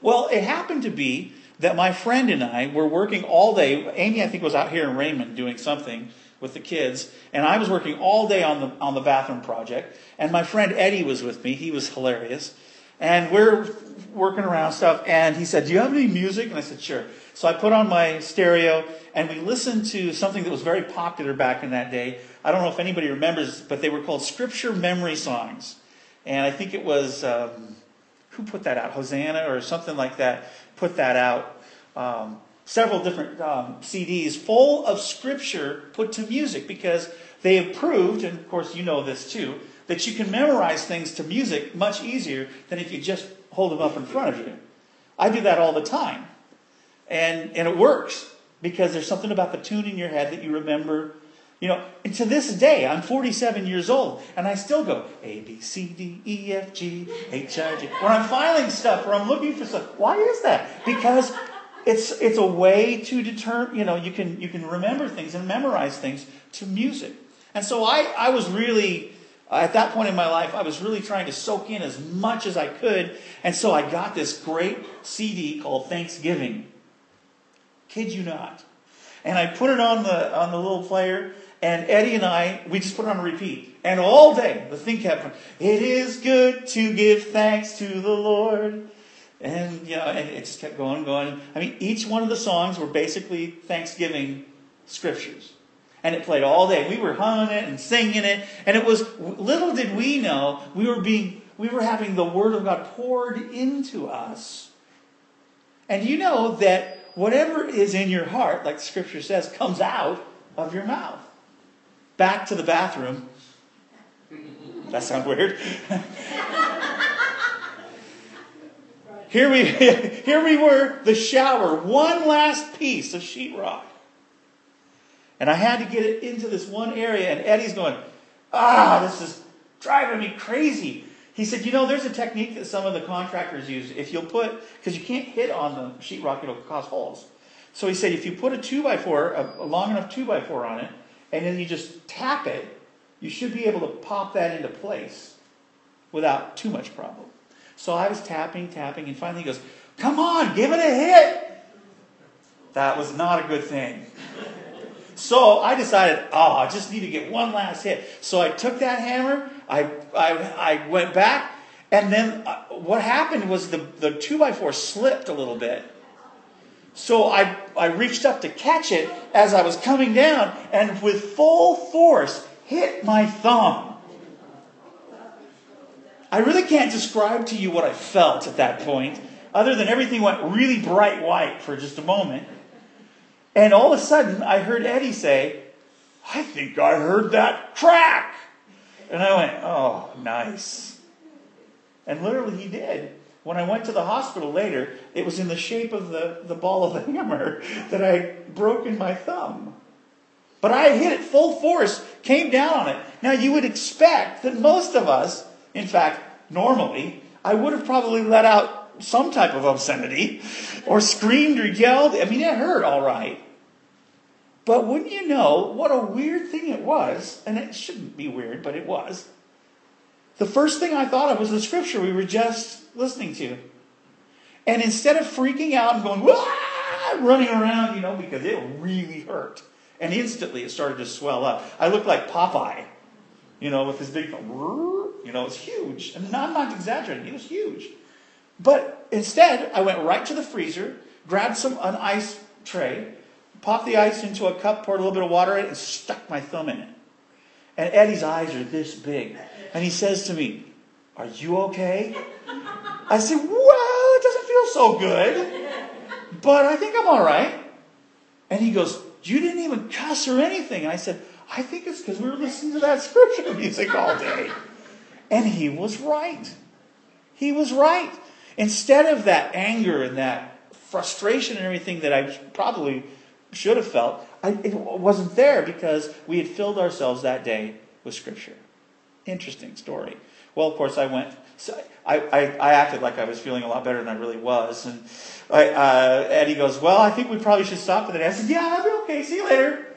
Well, it happened to be that my friend and I were working all day. Amy, I think, was out here in Raymond doing something with the kids, and I was working all day on the on the bathroom project. And my friend Eddie was with me. He was hilarious, and we're working around stuff. And he said, "Do you have any music?" And I said, "Sure." So I put on my stereo, and we listened to something that was very popular back in that day. I don't know if anybody remembers, but they were called Scripture Memory Songs, and I think it was. Um, who put that out? Hosanna or something like that put that out. Um, several different um, CDs full of scripture put to music because they have proved, and of course you know this too, that you can memorize things to music much easier than if you just hold them up in front of you. I do that all the time. And, and it works because there's something about the tune in your head that you remember you know, and to this day, I'm 47 years old, and I still go A, B, C, D, E, F, G, H, I, J. When I'm filing stuff or I'm looking for stuff, why is that? Because it's it's a way to determine. You know, you can you can remember things and memorize things to music. And so I I was really at that point in my life, I was really trying to soak in as much as I could, and so I got this great CD called Thanksgiving. Kid you not. And I put it on the on the little player and Eddie and I, we just put it on repeat. And all day, the thing kept, going, it is good to give thanks to the Lord. And, you know, and it just kept going, going. I mean, each one of the songs were basically Thanksgiving scriptures. And it played all day. We were humming it and singing it. And it was, little did we know, we were being, we were having the Word of God poured into us. And you know that whatever is in your heart, like scripture says, comes out of your mouth back to the bathroom. That sounds weird. (laughs) here we (laughs) here we were, the shower, one last piece of sheetrock. And I had to get it into this one area, and Eddie's going, ah, this is driving me crazy. He said, you know, there's a technique that some of the contractors use. If you'll put, because you can't hit on the sheetrock, it'll cause holes. So he said, if you put a two by four, a long enough two by four on it, and then you just tap it, you should be able to pop that into place without too much problem. So I was tapping, tapping, and finally he goes, Come on, give it a hit. That was not a good thing. So I decided, oh, I just need to get one last hit. So I took that hammer, I, I, I went back, and then uh, what happened was the, the 2x4 slipped a little bit. So I, I reached up to catch it as I was coming down and with full force hit my thumb. I really can't describe to you what I felt at that point, other than everything went really bright white for just a moment. And all of a sudden, I heard Eddie say, I think I heard that crack. And I went, oh, nice. And literally, he did when I went to the hospital later, it was in the shape of the, the ball of the (laughs) hammer that I broke in my thumb. But I hit it full force, came down on it. Now, you would expect that most of us, in fact, normally, I would have probably let out some type of obscenity or screamed or yelled. I mean, it hurt all right. But wouldn't you know what a weird thing it was? And it shouldn't be weird, but it was. The first thing I thought of was the scripture we were just listening to. And instead of freaking out and going, running around, you know, because it really hurt. And instantly it started to swell up. I looked like Popeye, you know, with his big, you know, it's huge. And I'm not exaggerating, it was huge. But instead, I went right to the freezer, grabbed some an ice tray, popped the ice into a cup, poured a little bit of water in it, and stuck my thumb in it. And Eddie's eyes are this big. And he says to me, Are you okay? I said, Well, it doesn't feel so good. but I think I'm all right. And he goes, You didn't even cuss or anything. And I said, I think it's because we were listening to that (laughs) scripture music all day. And he was right. He was right. Instead of that anger and that frustration and everything that I probably should have felt, I, it wasn't there because we had filled ourselves that day with scripture. Interesting story. Well, of course, I went. So I, I, I, acted like I was feeling a lot better than I really was. And I, uh, Eddie goes, Well, I think we probably should stop today. I said, Yeah, I'll be okay. See you later. (laughs)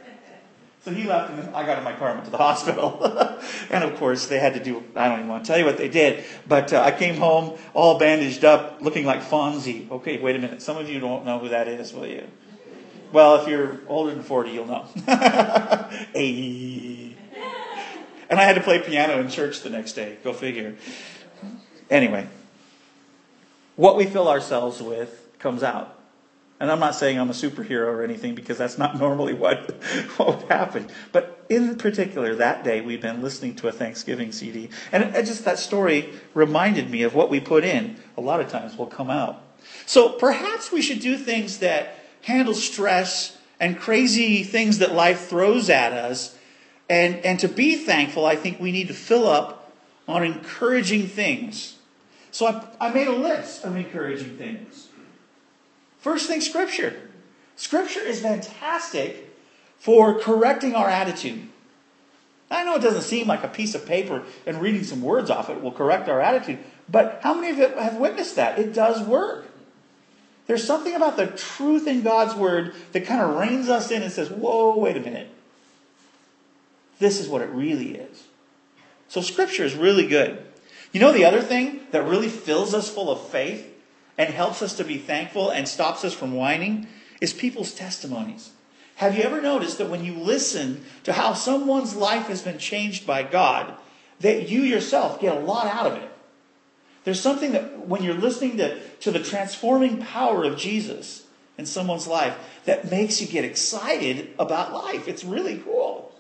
So he left, and I got in my car and went to the (laughs) hospital. (laughs) and of course, they had to do, I don't even want to tell you what they did. But uh, I came home all bandaged up, looking like Fonzie. Okay, wait a minute. Some of you don't know who that is, will you? Well, if you're older than 40, you'll know. (laughs) hey. And I had to play piano in church the next day. Go figure. Anyway, what we fill ourselves with comes out. And I'm not saying I'm a superhero or anything because that's not (laughs) normally what, what would happen. But in particular, that day we've been listening to a Thanksgiving CD. And it, it just that story reminded me of what we put in. A lot of times will come out. So perhaps we should do things that handle stress and crazy things that life throws at us. And, and to be thankful, I think we need to fill up on encouraging things. So I, I made a list of encouraging things. First thing, Scripture. Scripture is fantastic for correcting our attitude. I know it doesn't seem like a piece of paper and reading some words off it will correct our attitude, but how many of you have witnessed that? It does work. There's something about the truth in God's Word that kind of reins us in and says, whoa, wait a minute. This is what it really is. So, Scripture is really good. You know the other thing that really fills us full of faith and helps us to be thankful and stops us from whining is people's testimonies. Have you ever noticed that when you listen to how someone's life has been changed by God, that you yourself get a lot out of it? There's something that when you're listening to, to the transforming power of Jesus in someone's life that makes you get excited about life. It's really cool.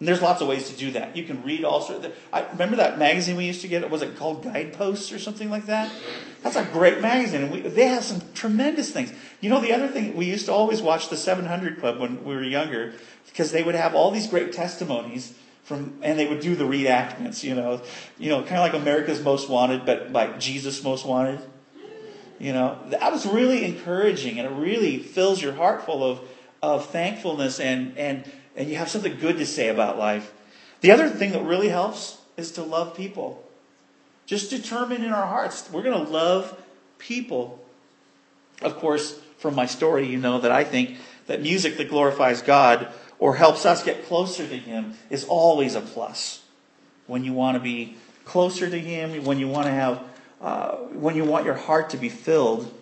And there's lots of ways to do that. You can read all sorts. Of, I remember that magazine we used to get. Was it called Guideposts or something like that? That's a great magazine, we, they have some tremendous things. You know, the other thing we used to always watch the 700 Club when we were younger, because they would have all these great testimonies from, and they would do the reenactments. You know, you know, kind of like America's Most Wanted, but like Jesus Most Wanted. You know, that was really encouraging, and it really fills your heart full of of thankfulness and and and you have something good to say about life. The other thing that really helps is to love people. Just determine in our hearts, we're going to love people. Of course, from my story, you know that I think that music that glorifies God or helps us get closer to Him is always a plus. When you want to be closer to Him, when you want to have, uh, when you want your heart to be filled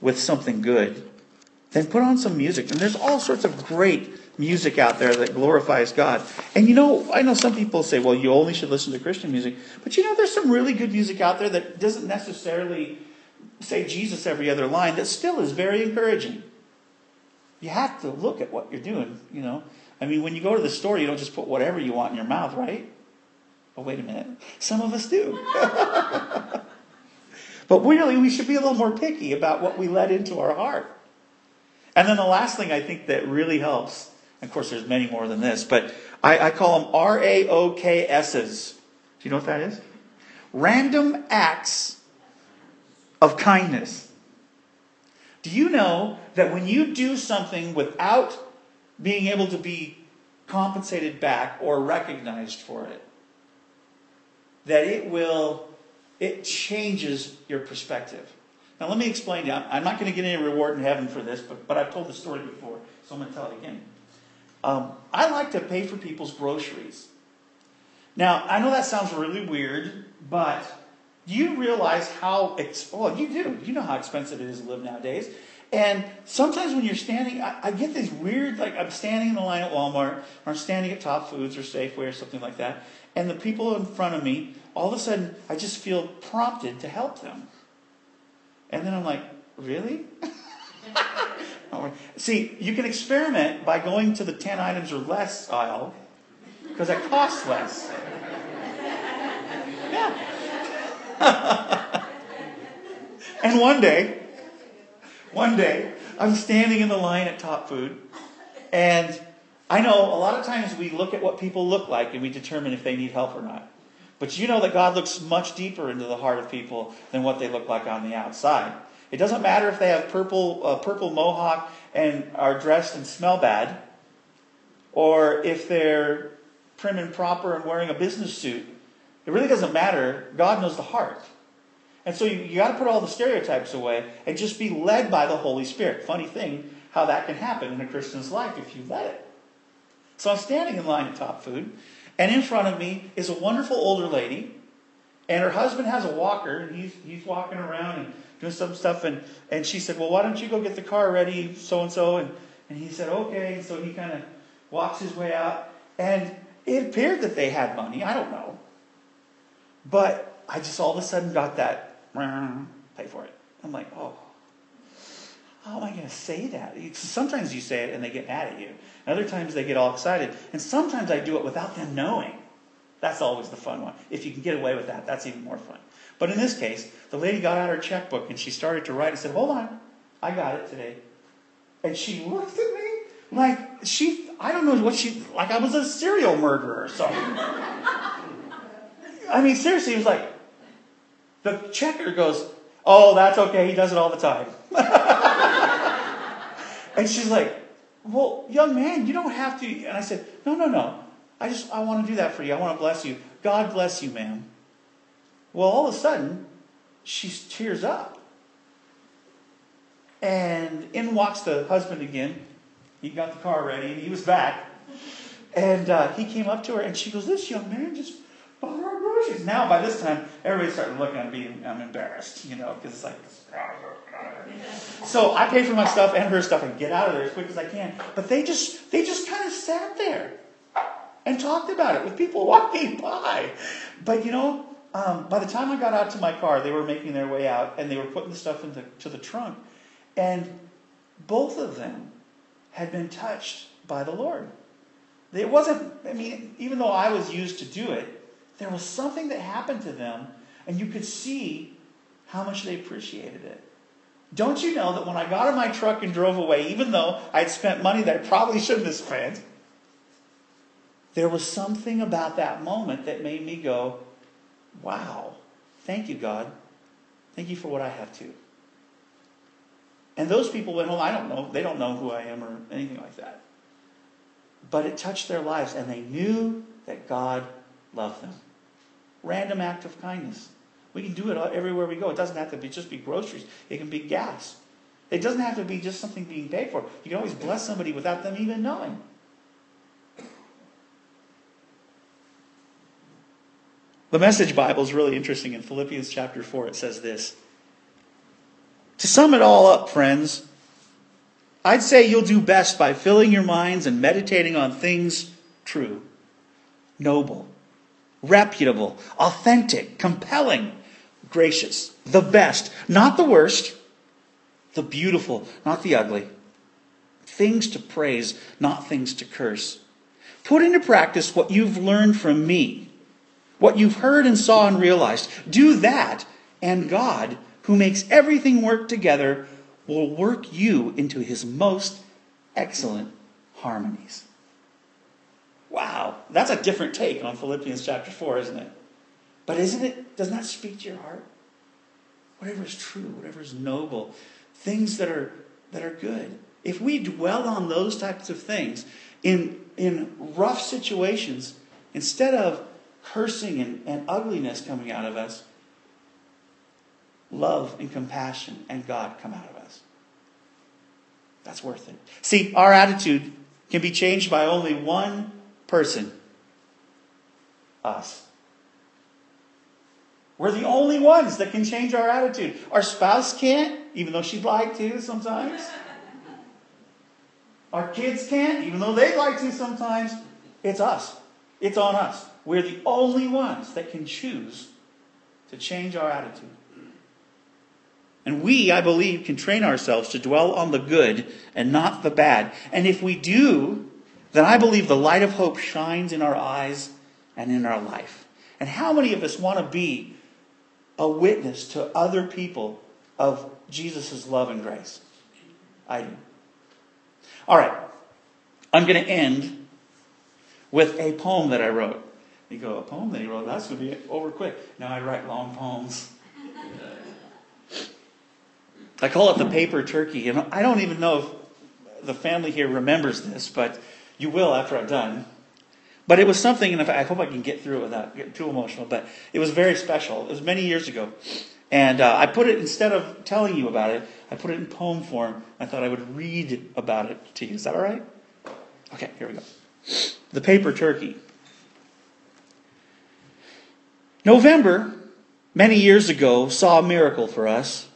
with something good, then put on some music. And there's all sorts of great music out there that glorifies God. And you know, I know some people say, well, you only should listen to Christian music. But you know, there's some really good music out there that doesn't necessarily say Jesus every other line that still is very encouraging. You have to look at what you're doing, you know. I mean, when you go to the store, you don't just put whatever you want in your mouth, right? Oh, wait a minute. Some of us do. (laughs) but really, we should be a little more picky about what we let into our heart. And then the last thing I think that really helps of course, there's many more than this, but I, I call them R A O K S's. Do you know what that is? Random acts of kindness. Do you know that when you do something without being able to be compensated back or recognized for it, that it will, it changes your perspective. Now, let me explain to you. I'm not going to get any reward in heaven for this, but, but I've told the story before, so I'm going to tell it again. Um, I like to pay for people's groceries. Now, I know that sounds really weird, but you realize how, ex- well, you do. You know how expensive it is to live nowadays. And sometimes when you're standing, I, I, get these weird, like I'm standing in the line at Walmart, or I'm standing at Top Foods or Safeway or something like that, and the people in front of me, all of a sudden, I just feel prompted to help them. And then I'm like, really? (laughs) See, you can experiment by going to the 10 items or less aisle because it costs less. (laughs) Yeah. (laughs) And one day, one day, I'm standing in the line at Top Food, and I know a lot of times we look at what people look like and we determine if they need help or not. But you know that God looks much deeper into the heart of people than what they look like on the outside. It doesn't matter if they have purple, uh, purple mohawk and are dressed and smell bad, or if they're prim and proper and wearing a business suit. It really doesn't matter. God knows the heart. And so you, you got to put all the stereotypes away and just be led by the Holy Spirit. Funny thing, how that can happen in a Christian's life if you let it. So I'm standing in line at Top Food, and in front of me is a wonderful older lady, and her husband has a walker, and he's, he's walking around and doing some stuff. And, and she said, Well, why don't you go get the car ready, so and so? And and he said, Okay. And so he kind of walks his way out, and it appeared that they had money. I don't know. But I just all of a sudden got that pay for it. I'm like, oh, how am I going to say that? Sometimes you say it and they get mad at you. Other times they get all excited. And sometimes I do it without them knowing. That's always the fun one. If you can get away with that, that's even more fun. But in this case, the lady got out her checkbook and she started to write and said, hold on, I got it today. And she looked at me like she, I don't know what she, like I was a serial murderer or something. (laughs) I mean, seriously, it was like, the checker goes, Oh, that's okay. He does it all the time. (laughs) and she's like, Well, young man, you don't have to. And I said, No, no, no. I just, I want to do that for you. I want to bless you. God bless you, ma'am. Well, all of a sudden, she tears up. And in walks the husband again. He got the car ready and he was back. And uh, he came up to her and she goes, This young man just bought groceries. Now, by this time, everybody's starting looking at me. I'm embarrassed, you know, because it's like. So I pay for my stuff and her stuff and get out of there as quick as I can. But they just they just kind of sat there and talked about it with people walking by. But you know, um, by the time I got out to my car, they were making their way out and they were putting the stuff into to the trunk, and both of them had been touched by the Lord. It wasn't. I mean, even though I was used to do it, there was something that happened to them, and you could see how much they appreciated it. Don't you know that when I got in my truck and drove away, even though I'd spent money that I probably shouldn't have spent, there was something about that moment that made me go, wow, thank you, God. Thank you for what I have too. And those people went home, I don't know, they don't know who I am or anything like that. But it touched their lives, and they knew that God loved them random act of kindness. We can do it everywhere we go. It doesn't have to be just be groceries. It can be gas. It doesn't have to be just something being paid for. You can always bless somebody without them even knowing. The Message Bible is really interesting. In Philippians chapter 4, it says this To sum it all up, friends, I'd say you'll do best by filling your minds and meditating on things true, noble, reputable, authentic, compelling, gracious, the best, not the worst, the beautiful, not the ugly. Things to praise, not things to curse. Put into practice what you've learned from me, what you've heard and saw and realized. Do that, and God, who makes everything work together, will work you into his most excellent harmonies. Wow, that's a different take on Philippians chapter 4, isn't it? But isn't it, doesn't that speak to your heart? Whatever is true, whatever is noble, things that are that are good. If we dwell on those types of things in, in rough situations, instead of cursing and, and ugliness coming out of us, love and compassion and God come out of us. That's worth it. See, our attitude can be changed by only one person us. We're the only ones that can change our attitude. Our spouse can't, even though she'd like to sometimes. (laughs) Our kids can't, even though they'd like to sometimes. It's us. It's on us. We're the only ones that can choose to change our attitude. And we, I believe, can train ourselves to dwell on the good and not the bad. And if we do, then I believe the light of hope shines in our eyes and in our life. And how many of us want to be a witness to other people of Jesus' love and grace. I do. All right. I'm going to end with a poem that I wrote. You go, a poem that he wrote? That's going to be over quick. Now I write long poems. I call it the paper turkey. And I don't even know if the family here remembers this, but you will after I'm done. But it was something, and I hope I can get through it without getting too emotional, but it was very special. It was many years ago. And uh, I put it, instead of telling you about it, I put it in poem form. I thought I would read about it to you. Is that all right? Okay, here we go. The Paper Turkey. November, many years ago, saw a miracle for us.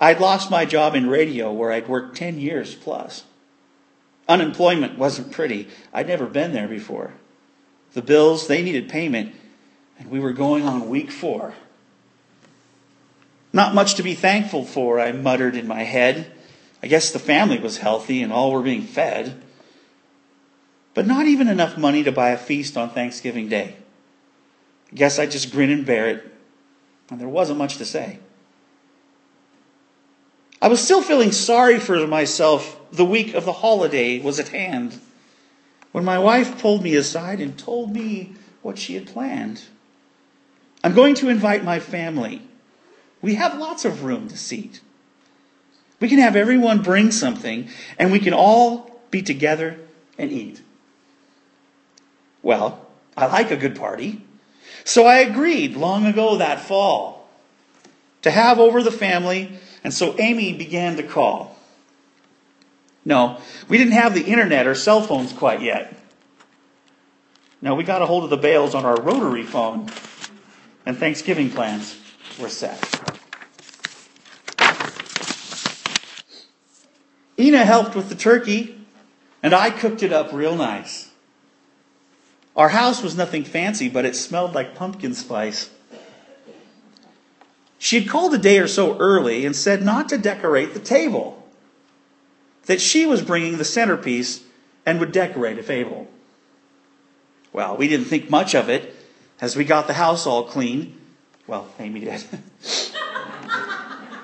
I'd lost my job in radio where I'd worked 10 years plus. Unemployment wasn't pretty. I'd never been there before. The bills, they needed payment, and we were going on week four. Not much to be thankful for, I muttered in my head. I guess the family was healthy and all were being fed. But not even enough money to buy a feast on Thanksgiving Day. I guess I just grin and bear it, and there wasn't much to say. I was still feeling sorry for myself. The week of the holiday was at hand when my wife pulled me aside and told me what she had planned. I'm going to invite my family. We have lots of room to seat. We can have everyone bring something, and we can all be together and eat. Well, I like a good party. So I agreed long ago that fall to have over the family, and so Amy began to call. No, we didn't have the internet or cell phones quite yet. No, we got a hold of the Bales on our rotary phone, and Thanksgiving plans were set. Ina helped with the turkey, and I cooked it up real nice. Our house was nothing fancy, but it smelled like pumpkin spice. She had called a day or so early and said not to decorate the table, that she was bringing the centerpiece and would decorate if able. Well, we didn't think much of it as we got the house all clean. Well, Amy did. (laughs)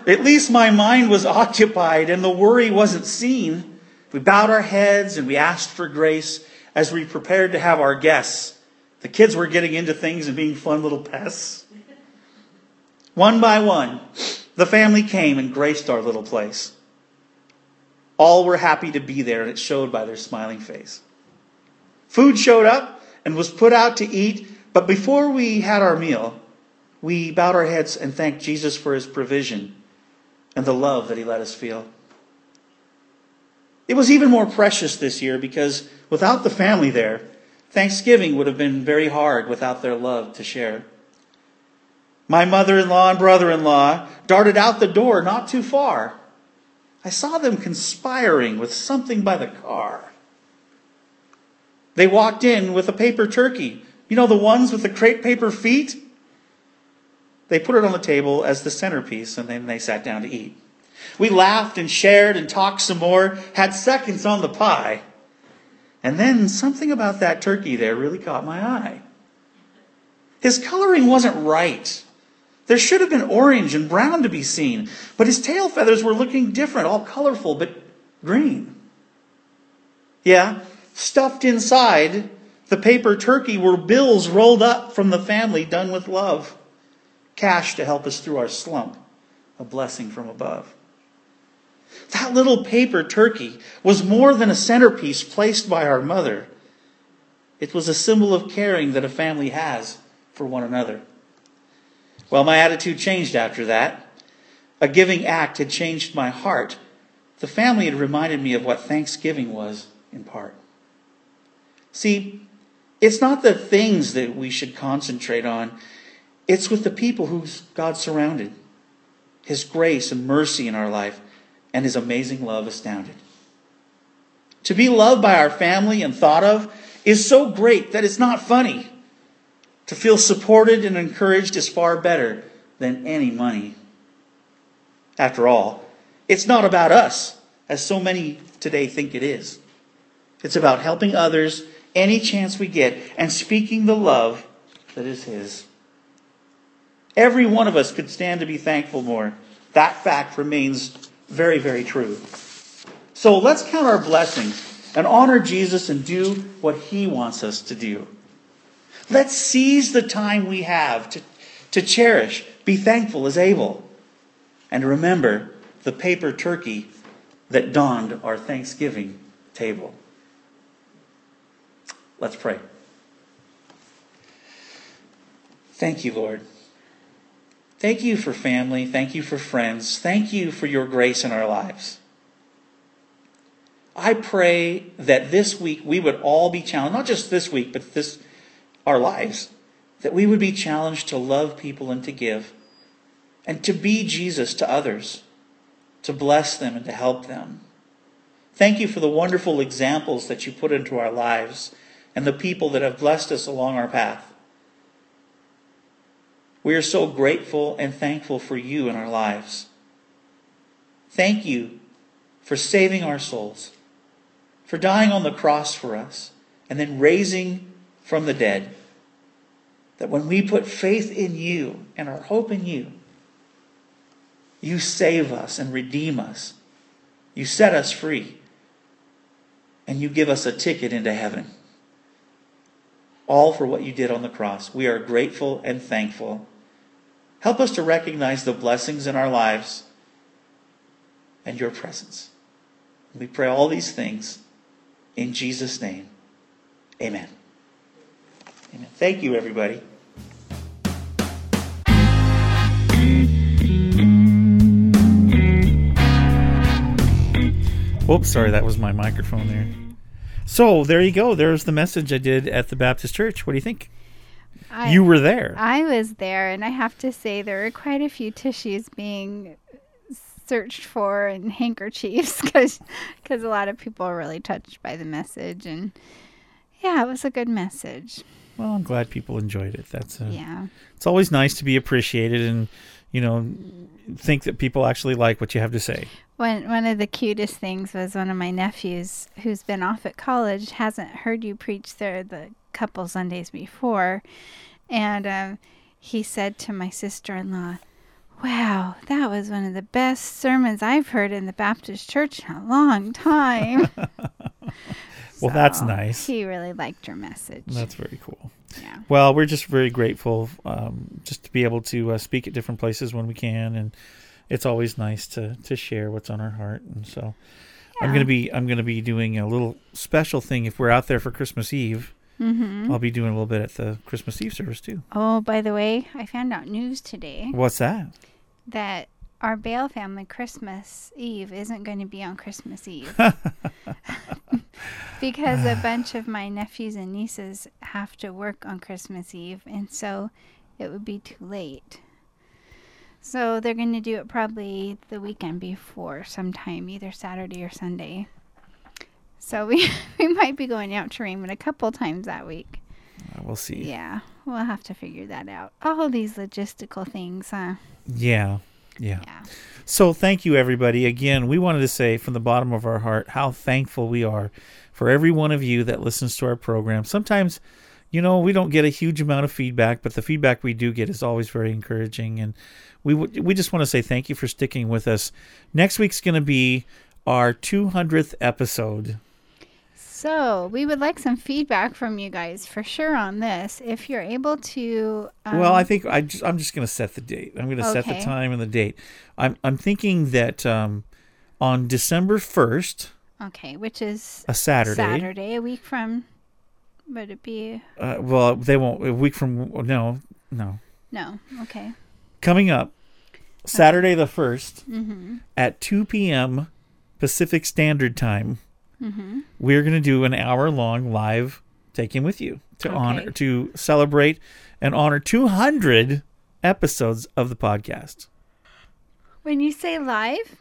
At least my mind was occupied and the worry wasn't seen. We bowed our heads and we asked for grace as we prepared to have our guests. The kids were getting into things and being fun little pests. One by one, the family came and graced our little place. All were happy to be there, and it showed by their smiling face. Food showed up and was put out to eat, but before we had our meal, we bowed our heads and thanked Jesus for his provision and the love that he let us feel. It was even more precious this year because without the family there, Thanksgiving would have been very hard without their love to share. My mother in law and brother in law darted out the door not too far. I saw them conspiring with something by the car. They walked in with a paper turkey. You know, the ones with the crepe paper feet? They put it on the table as the centerpiece, and then they sat down to eat. We laughed and shared and talked some more, had seconds on the pie. And then something about that turkey there really caught my eye. His coloring wasn't right. There should have been orange and brown to be seen, but his tail feathers were looking different, all colorful, but green. Yeah, stuffed inside the paper turkey were bills rolled up from the family done with love cash to help us through our slump, a blessing from above. That little paper turkey was more than a centerpiece placed by our mother. It was a symbol of caring that a family has for one another. Well, my attitude changed after that. A giving act had changed my heart. The family had reminded me of what Thanksgiving was in part. See, it's not the things that we should concentrate on. It's with the people who God surrounded, His grace and mercy in our life, and His amazing love astounded. To be loved by our family and thought of is so great that it's not funny. To feel supported and encouraged is far better than any money. After all, it's not about us, as so many today think it is. It's about helping others any chance we get and speaking the love that is His. Every one of us could stand to be thankful more That fact remains very, very true. So let's count our blessings and honor Jesus and do what he wants us to do. Let's seize the time we have to, to cherish, be thankful as able, and remember the paper turkey that donned our Thanksgiving table. Let's pray. Thank you, Lord. Thank you for family. Thank you for friends. Thank you for your grace in our lives. I pray that this week we would all be challenged, not just this week, but this our lives, that we would be challenged to love people and to give, and to be Jesus to others, to bless them and to help them. Thank you for the wonderful examples that you put into our lives and the people that have blessed us along our path. We are so grateful and thankful for you in our lives. Thank you for saving our souls, for dying on the cross for us, and then raising from the dead. That when we put faith in you and our hope in you, you save us and redeem us. You set us free. And you give us a ticket into heaven. All for what you did on the cross. We are grateful and thankful. Help us to recognize the blessings in our lives and your presence. We pray all these things in Jesus' name. Amen. Amen. Thank you, everybody. Whoops, sorry, that was my microphone there. So there you go. There's the message I did at the Baptist church. What do you think? I, you were there. I was there, and I have to say there were quite a few tissues being searched for and (laughs) handkerchiefs because because a lot of people are really touched by the message, and yeah, it was a good message. Well, I'm glad people enjoyed it. That's uh, Yeah. It's always nice to be appreciated and you know think that people actually like what you have to say. One one of the cutest things was one of my nephews who's been off at college hasn't heard you preach there the couple Sundays before, and um, he said to my sister-in-law, "Wow, that was one of the best sermons I've heard in the Baptist church in a long time." (laughs) (laughs) Well, that's nice. He really liked your message. That's very cool. Yeah. Well, we're just very grateful um, just to be able to uh, speak at different places when we can, and it's always nice to to share what's on our heart. And so, I'm gonna be I'm gonna be doing a little special thing if we're out there for Christmas Eve. Mhm. I'll be doing a little bit at the Christmas Eve service too. Oh, by the way, I found out news today What's that? that our Bale family Christmas Eve isn't going to be on Christmas Eve. (laughs) (laughs) because a (sighs) bunch of my nephews and nieces have to work on Christmas Eve, and so it would be too late. So they're going to do it probably the weekend before, sometime, either Saturday or Sunday. So we (laughs) we might be going out to Raymond a couple times that week. Uh, we'll see. Yeah, we'll have to figure that out. All these logistical things, huh? Yeah. Yeah. So thank you everybody. Again, we wanted to say from the bottom of our heart how thankful we are for every one of you that listens to our program. Sometimes, you know, we don't get a huge amount of feedback, but the feedback we do get is always very encouraging and we w- we just want to say thank you for sticking with us. Next week's going to be our 200th episode. So we would like some feedback from you guys for sure on this. If you're able to, um, well, I think I just, I'm just going to set the date. I'm going to set the time and the date. I'm I'm thinking that um, on December 1st, okay, which is A Saturday. Saturday, a week from. Would it be? Uh, well, they won't. A week from no, no. No. Okay. Coming up, Saturday the 1st Mhm. at two p.m. Pacific Standard Time. Mhm. We're going to do an hour-long live Take Him With You to honor to celebrate and honor two hundred episodes of the podcast. When you say live,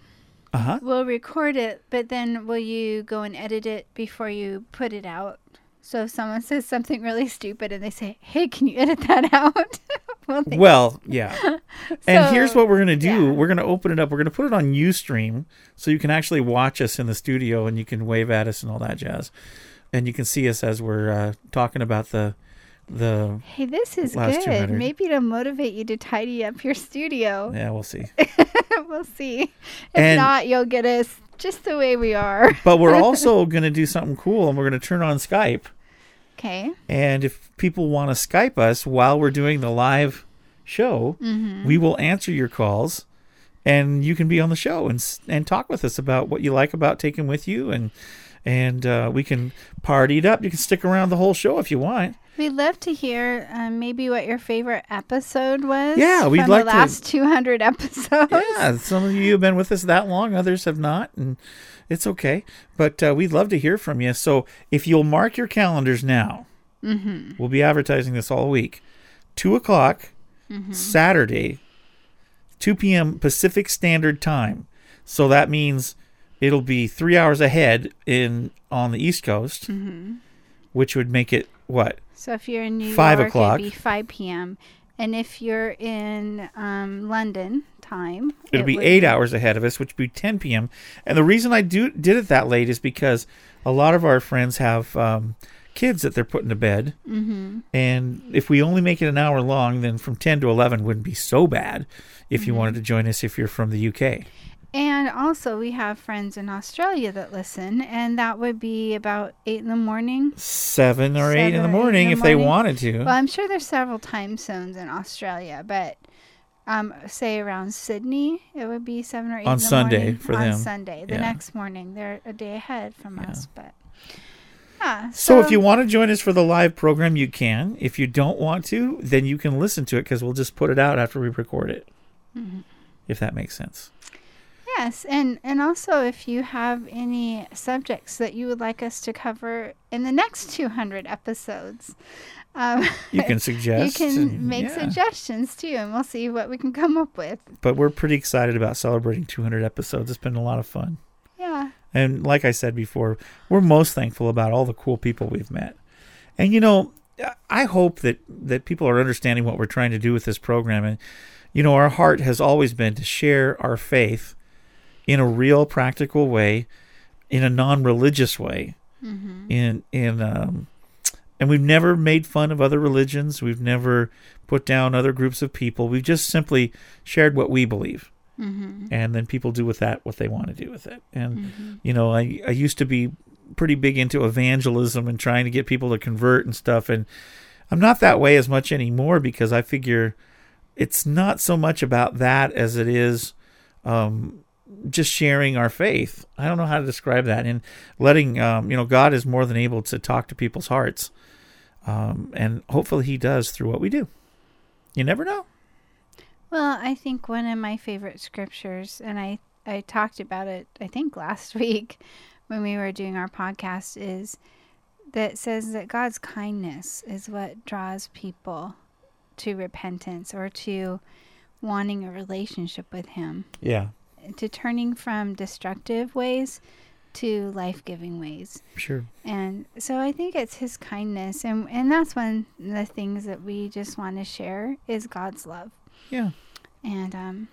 Uh huh. we'll record it, but then will you go and edit it before you put it out? So if someone says something really stupid and they say, "Hey, can you edit that (laughs) out?" (laughs) well, Well, yeah. (laughs) and So, here's what we're going to do. We're going to open it up. We're going to put it on Ustream so you can actually watch us in the studio and you can wave at us and all that jazz. And you can see us as we're uh, talking about the the Hey, this is good. 200. Maybe to motivate you to tidy up your studio. Yeah, we'll see. (laughs) we'll see. If And- not, you'll get us just the way we are. But we're also going to do something cool and we're going to turn on Skype. Okay. And if people want to Skype us while we're doing the live show, Mhm. we will answer your calls and you can be on the show and and talk with us about what you like about Take Him With You and and uh, we can party it up. You can stick around the whole show if you want. We'd love to hear um, maybe what your favorite episode was. Yeah, we'd from like the to- last 200 episodes. Yeah, some of you have been with us that long, others have not, and it's okay. But uh, we'd love to hear from you. So if you'll mark your calendars now, Mhm. we'll be advertising this all week. Two o'clock Mhm. Saturday, two p.m. Pacific Standard Time. So that means it'll be three hours ahead in on the East Coast, Mhm. which would make it what So if you're in New Five York, o'clock. it'd be 5 p.m. And if you're in um, London time, It'll it be would eight hours ahead of us, which would be 10 p.m. And the reason I do did it that late is because a lot of our friends have um, kids that they're putting to bed, Mhm. and if we only make it an hour long, then from 10 to 11 wouldn't be so bad. If you Mhm. wanted to join us, if you're from the UK, And also, we have friends in Australia that listen, and that would be about 8 in the morning. seven or eight in Seven the or eight morning, in if the they wanted to. Well, I'm sure there's several time zones in Australia, but um, say around Sydney, it would be 7 or 8 On Sunday morning. for on them. Sunday. The Yeah. next morning, they're a day ahead from us, but yeah. So, if you want to join us for the live program, you can. If you don't want to, then you can listen to it because we'll just put it out after we record it, Mhm. if that makes sense. Yes, and and also if you have any subjects that you would like us to cover in the next 200 episodes, um, You can (laughs) suggest. you can (laughs) make yeah. suggestions too, and we'll see what we can come up with. But we're pretty excited about celebrating 200 episodes. It's been a lot of fun. Yeah. And like I said before, we're most thankful about all the cool people we've met. And you know, I hope that that people are understanding what we're trying to do with this program. And you know, our heart has always been to share our faith in a real, practical way, in a non-religious way. Mhm. In in um, and we've never made fun of other religions. We've never put down other groups of people. We've just simply shared what we believe Mhm. and then people do with that what they want to do with it. And Mhm. you know, I I used to be pretty big into evangelism and trying to get people to convert and stuff, and I'm not that way as much anymore because I figure it's not so much about that as it is um, just sharing our faith. I don't know how to describe that, and letting um, you know God is more than able to talk to people's hearts, um, and hopefully He does through what we do. You never know. Well, I think one of my favorite scriptures, and I, I talked about it, I think last (laughs) week when we were doing our podcast, is that says that God's kindness is what draws people to repentance or to wanting a relationship with Him, Yeah, to turning from destructive ways to life giving ways. sure. And so I think it's his kindness and and that's one of the things that we just want to share is God's love. Yeah. And um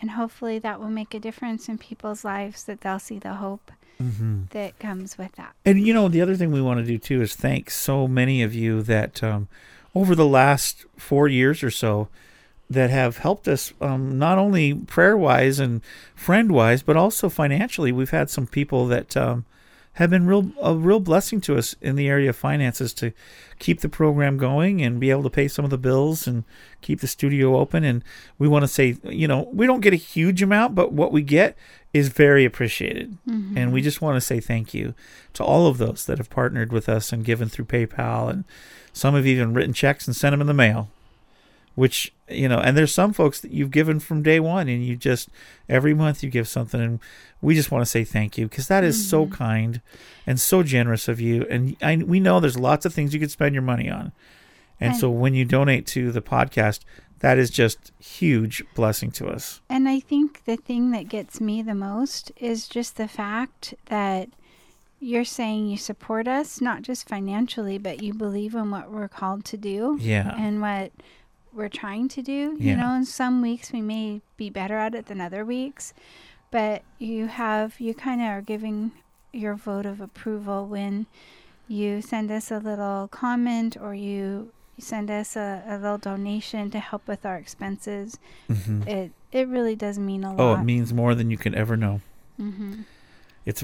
and hopefully that will make a difference in people's lives that they'll see the hope Mm-hmm. that comes with that. And you know, the other thing we want to do too is thank so many of you that um, over the last four years or so that have helped us um, not only prayer wise and friend wise, but also financially. We've had some people that um, have been real a real blessing to us in the area of finances to keep the program going and be able to pay some of the bills and keep the studio open. And we want to say, you know, we don't get a huge amount, but what we get is very appreciated. Mhm. And we just want to say thank you to all of those that have partnered with us and given through PayPal. And some have even written checks and sent them in the mail, which, you know, and there's some folks that you've given from day one and you just, every month you give something. And we just want to say thank you because that is so mm-hmm. kind and so generous of you. And I, we know there's lots of things you could spend your money on. And And- so when you donate to the podcast, that is just huge blessing to us. And I think the thing that gets me the most is just the fact that you're saying you support us, not just financially, but you believe in what we're called to do. Yeah. And what we're trying to do. Yeah. You know, in some weeks we may be better at it than other weeks, but you have, you kind of are giving your vote of approval when you send us a little comment or you send us a, a little donation to help with our expenses, Mhm. it it really does mean a lot. Oh, it means more than you can ever know. hmm It's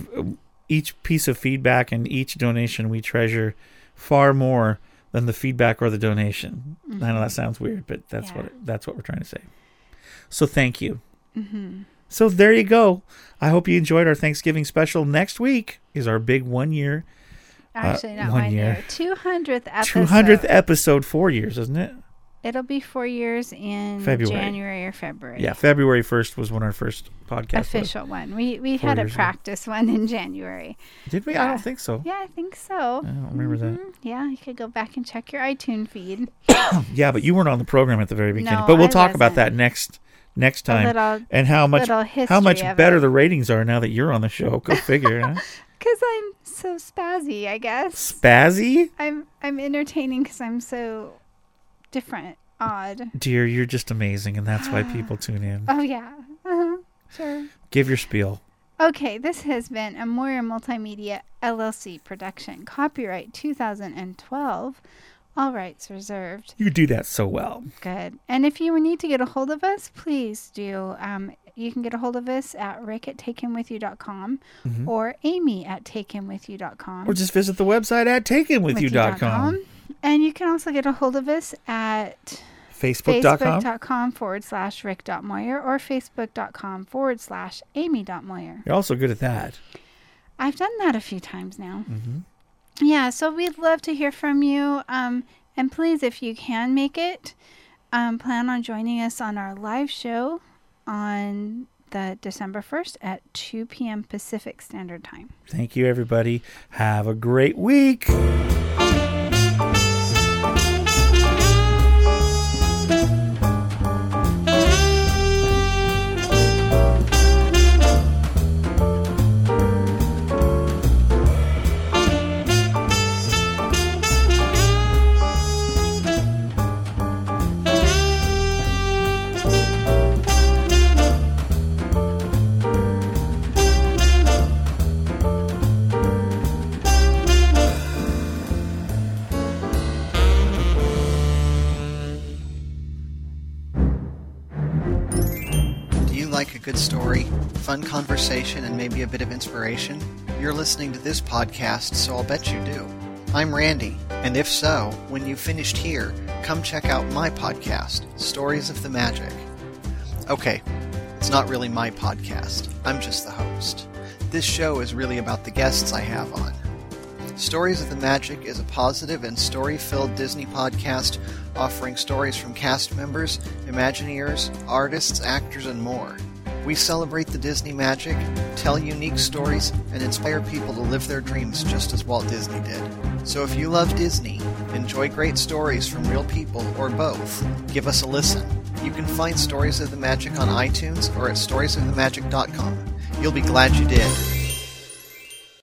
each piece of feedback and each donation we treasure far more than the feedback or the donation. I know that sounds weird, but that's what Yeah. it, that's what we're trying to say. So thank you. hmm So there you go. I hope you enjoyed our Thanksgiving special. Next week is our big one year, Actually, not one year. Two hundredth episode. two hundredth episode, four years, isn't it? It'll be four years in February. January or February. Yeah, February first was when our first podcast was. official one. We we Four had a years ago. practice one in January. Did we? I don't think so. Yeah, I think so. I don't remember that. Mhm. Yeah, you could go back and check your iTunes feed. (coughs) Yeah, but you weren't on the program at the very beginning. No, but we'll I talk about wasn't. that next next A time little- and how much how much better it. the ratings are now that you're on the show. Go (laughs) figure. huh? Cause I'm so spazzy, I guess. Spazzy, I'm I'm entertaining because I'm so different, odd. dear, you're just amazing, and that's why (sighs) people tune in. Oh yeah, uh-huh. sure. Give your spiel. Okay, this has been a Moyer Multimedia LLC production. Copyright 2012. All rights reserved. You do that so well. Good. And if you need to get a hold of us, please do. Um, you can get a hold of us at rick at takehimwithyou.com Mhm. or amy at takehimwithyou.com. Or just visit the website at takehimwithyou.com. And you can also get a hold of us at Facebook.com. facebook.com forward slash rick.moyer or facebook.com forward slash amy.moyer. You're also good at that. I've done that a few times now. hmm Yeah, so we'd love to hear from you. Um, and please, if you can make it, um, plan on joining us on our live show on the December 1st at 2 p.m. Pacific Standard Time. Thank you, everybody. Have a great week. Conversation, and maybe a bit of inspiration? You're listening to this podcast, so I'll bet you do. I'm Randy, and if so, when you've finished here, come check out my podcast, Stories of the Magic. Okay, it's not really my podcast, I'm just the host. This show is really about the guests I have on. Stories of the Magic is a positive and story filled Disney podcast offering stories from cast members, Imagineers, artists, actors, and more. We celebrate the Disney magic, tell unique stories, and inspire people to live their dreams just as Walt Disney did. So if you love Disney, enjoy great stories from real people, or both, give us a listen. You can find Stories of the Magic on iTunes or at storiesofthemagic.com. You'll be glad you did.